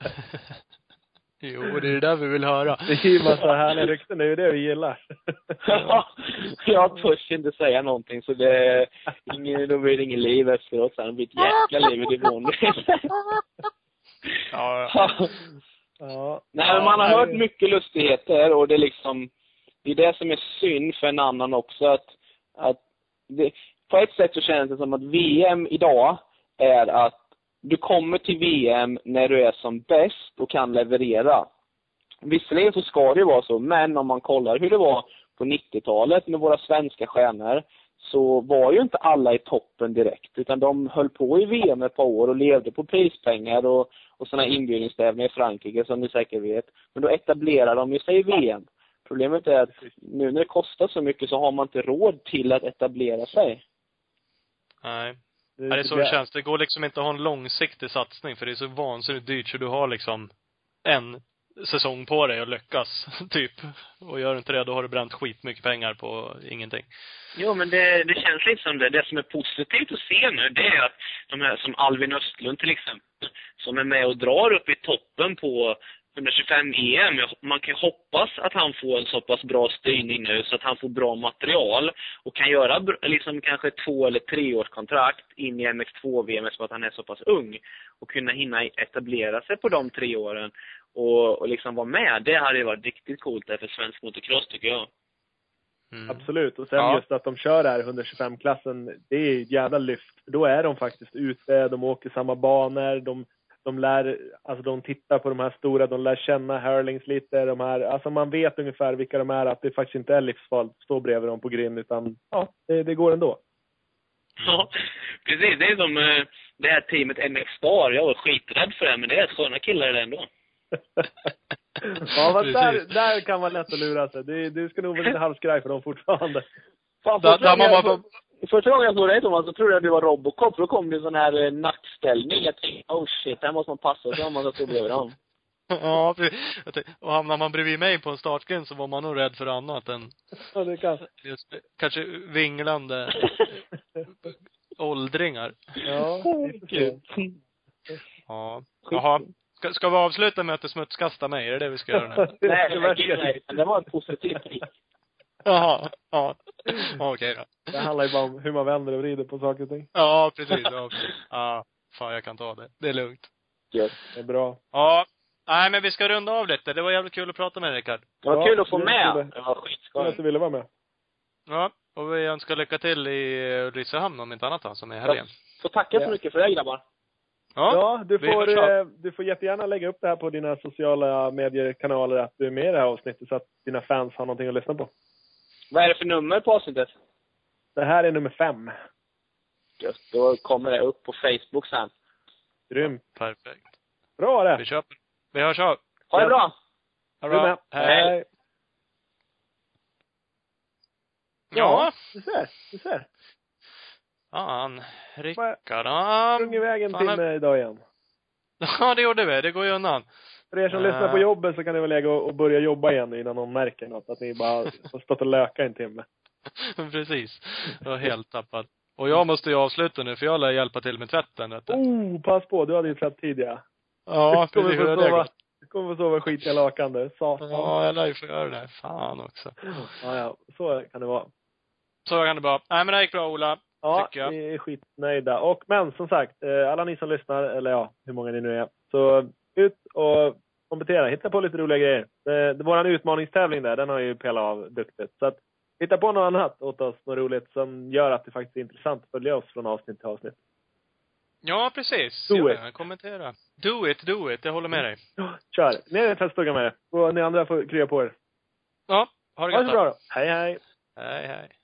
jo, det är det där vi vill höra. Det är ju massa härliga rykten, det är ju det vi gillar. jag törs inte säga någonting, så det, ingen, då blir det ingen liv efteråt sen. Det blir ett jäkla liv i dimon. Ja, Ja. Nej, men man har Ja, hört mycket lustigheter och det är liksom, det är det som är synd för en annan också att, att det, på ett sätt så känns det som att VM idag är att du kommer till VM när du är som bäst och kan leverera. Visserligen så ska det ju vara så, men om man kollar hur det var på 90-talet med våra svenska stjärnor, så var ju inte alla i toppen direkt, utan de höll på i VM ett par år och levde på prispengar och, och sådana inbjudningstävlingar i Frankrike som ni säkert vet. Men då etablerar de ju sig i VM. Problemet är att nu när det kostar så mycket så har man inte råd till att etablera sig. nej. Ja, det är så det känns. Det går liksom inte att ha en långsiktig satsning för det är så vansinnigt dyrt så du har liksom en säsong på dig att lyckas, typ. Och gör du inte det, då har du bränt skitmycket pengar på ingenting. Jo, men det, det känns lite som det. Det som är positivt att se nu, det är att de här som Alvin Östlund till exempel, som är med och drar upp i toppen på 125 EM. Man kan hoppas att han får en så pass bra styrning nu så att han får bra material och kan göra liksom kanske två eller tre års kontrakt in i MX2-VM eftersom att han är så pass ung. Och kunna hinna etablera sig på de tre åren och, och liksom vara med. Det hade ju varit riktigt coolt där för svensk motocross tycker jag. Mm. Absolut. Och sen Ja. just att de kör här 125-klassen, det är ett jävla lyft. Då är de faktiskt ute, de åker samma banor, de, de lär, alltså de tittar på de här stora, de lär känna Hurlings lite, de här, alltså man vet ungefär vilka de är, att det faktiskt inte är livsfarligt att stå bredvid dem på grind, utan ja, det, det går ändå. Ja, precis. Det är som eh, det här teamet MX Star. Jag var skiträdd för det, men det är sköna killar det ändå. ja, fast där, där kan man lätt att lura sig. Du, du ska nog vara lite halvskraj för dem fortfarande. Fan, Där- där man första gången jag såg dig Thomas, så trodde jag att du var Robocop. För då kom det en sån här eh, nackställning. Jag tänkte, oh shit, här måste man passa sig om man ska stå bredvid dem. Ja, precis. Och hamnar man bredvid mig på en startgren så var man nog rädd för annat än Ja, det kan. just, kanske vinglande åldringar. Ja. Ja. Jaha. Ska, ska vi avsluta med att du smutskastar mig? Är det det vi ska göra nu? Nej, det, nej, värsta. nej, det var ett positivt trick. Jaha. Ja. Okej då. det handlar ju bara om hur man vänder och vrider på saker och ting. Ja, precis. Ja, precis. Ja, fan jag kan ta det. Det är lugnt. Gött. Det är bra. Ja. Nej, men vi ska runda av lite. Det var jävligt kul att prata med dig, Rickard. Det var Ja, kul att få det med. kul. Det var Kul skitskoj. att du ville vara med. Ja. Och vi önskar lycka till i Ulricehamn om inte annat då, som är helgen. Så tacka så Ja. mycket för det grabbar. Ja. Ja, du får, eh, du får jättegärna lägga upp det här på dina sociala medier-kanaler att du är med i det här avsnittet så att dina fans har någonting att lyssna på. Vad är det för nummer på avsnittet? Det här är nummer fem. Gött. Då kommer det upp på Facebook sen. Grymt. Perfekt. Bra det! Vi köper. Vi hörs av. Ha det bra! Ha det bra. Hej. Ja. Du ser, du ser. Fan. Rickard, han... Sprung iväg en timme idag igen. Ja, det gjorde vi. Det går ju undan. För er som Ja. lyssnar på jobbet så kan ni väl lägga och börja jobba igen innan någon märker något. Att ni bara har stått och löka en timme. Precis. Jag var helt tappad. Och jag måste ju avsluta nu, för jag lär hjälpa till med tvätten, vet du. Oh, pass på. Du hade ju tvätt tidigare. Ja, kommer precis. Hur har det gått? du kommer få sova i skitiga lakan du. Satan. Ja, jag lär ju få göra det. Fan också. Ja, ja. Så kan det vara. Så kan det vara. Nej, men det gick bra, Ola. Ja, vi är skitnöjda. Och, men som sagt, eh, alla ni som lyssnar, eller ja, hur många ni nu är, så ut och komplettera. Hitta på lite roliga grejer. Det, våran utmaningstävling där, den har ju pelat av duktigt. Så att hitta på något annat åt oss, något roligt som gör att det faktiskt är intressant att följa oss från avsnitt till avsnitt. Ja, precis. Do it. Kommentera. Do it, do it. Jag håller med dig. Kör! Ner i tvättstugan med det. Och ni andra får krya på er. Ja, ha det Ha gött det så bra då. Hej hej! Hej, hej.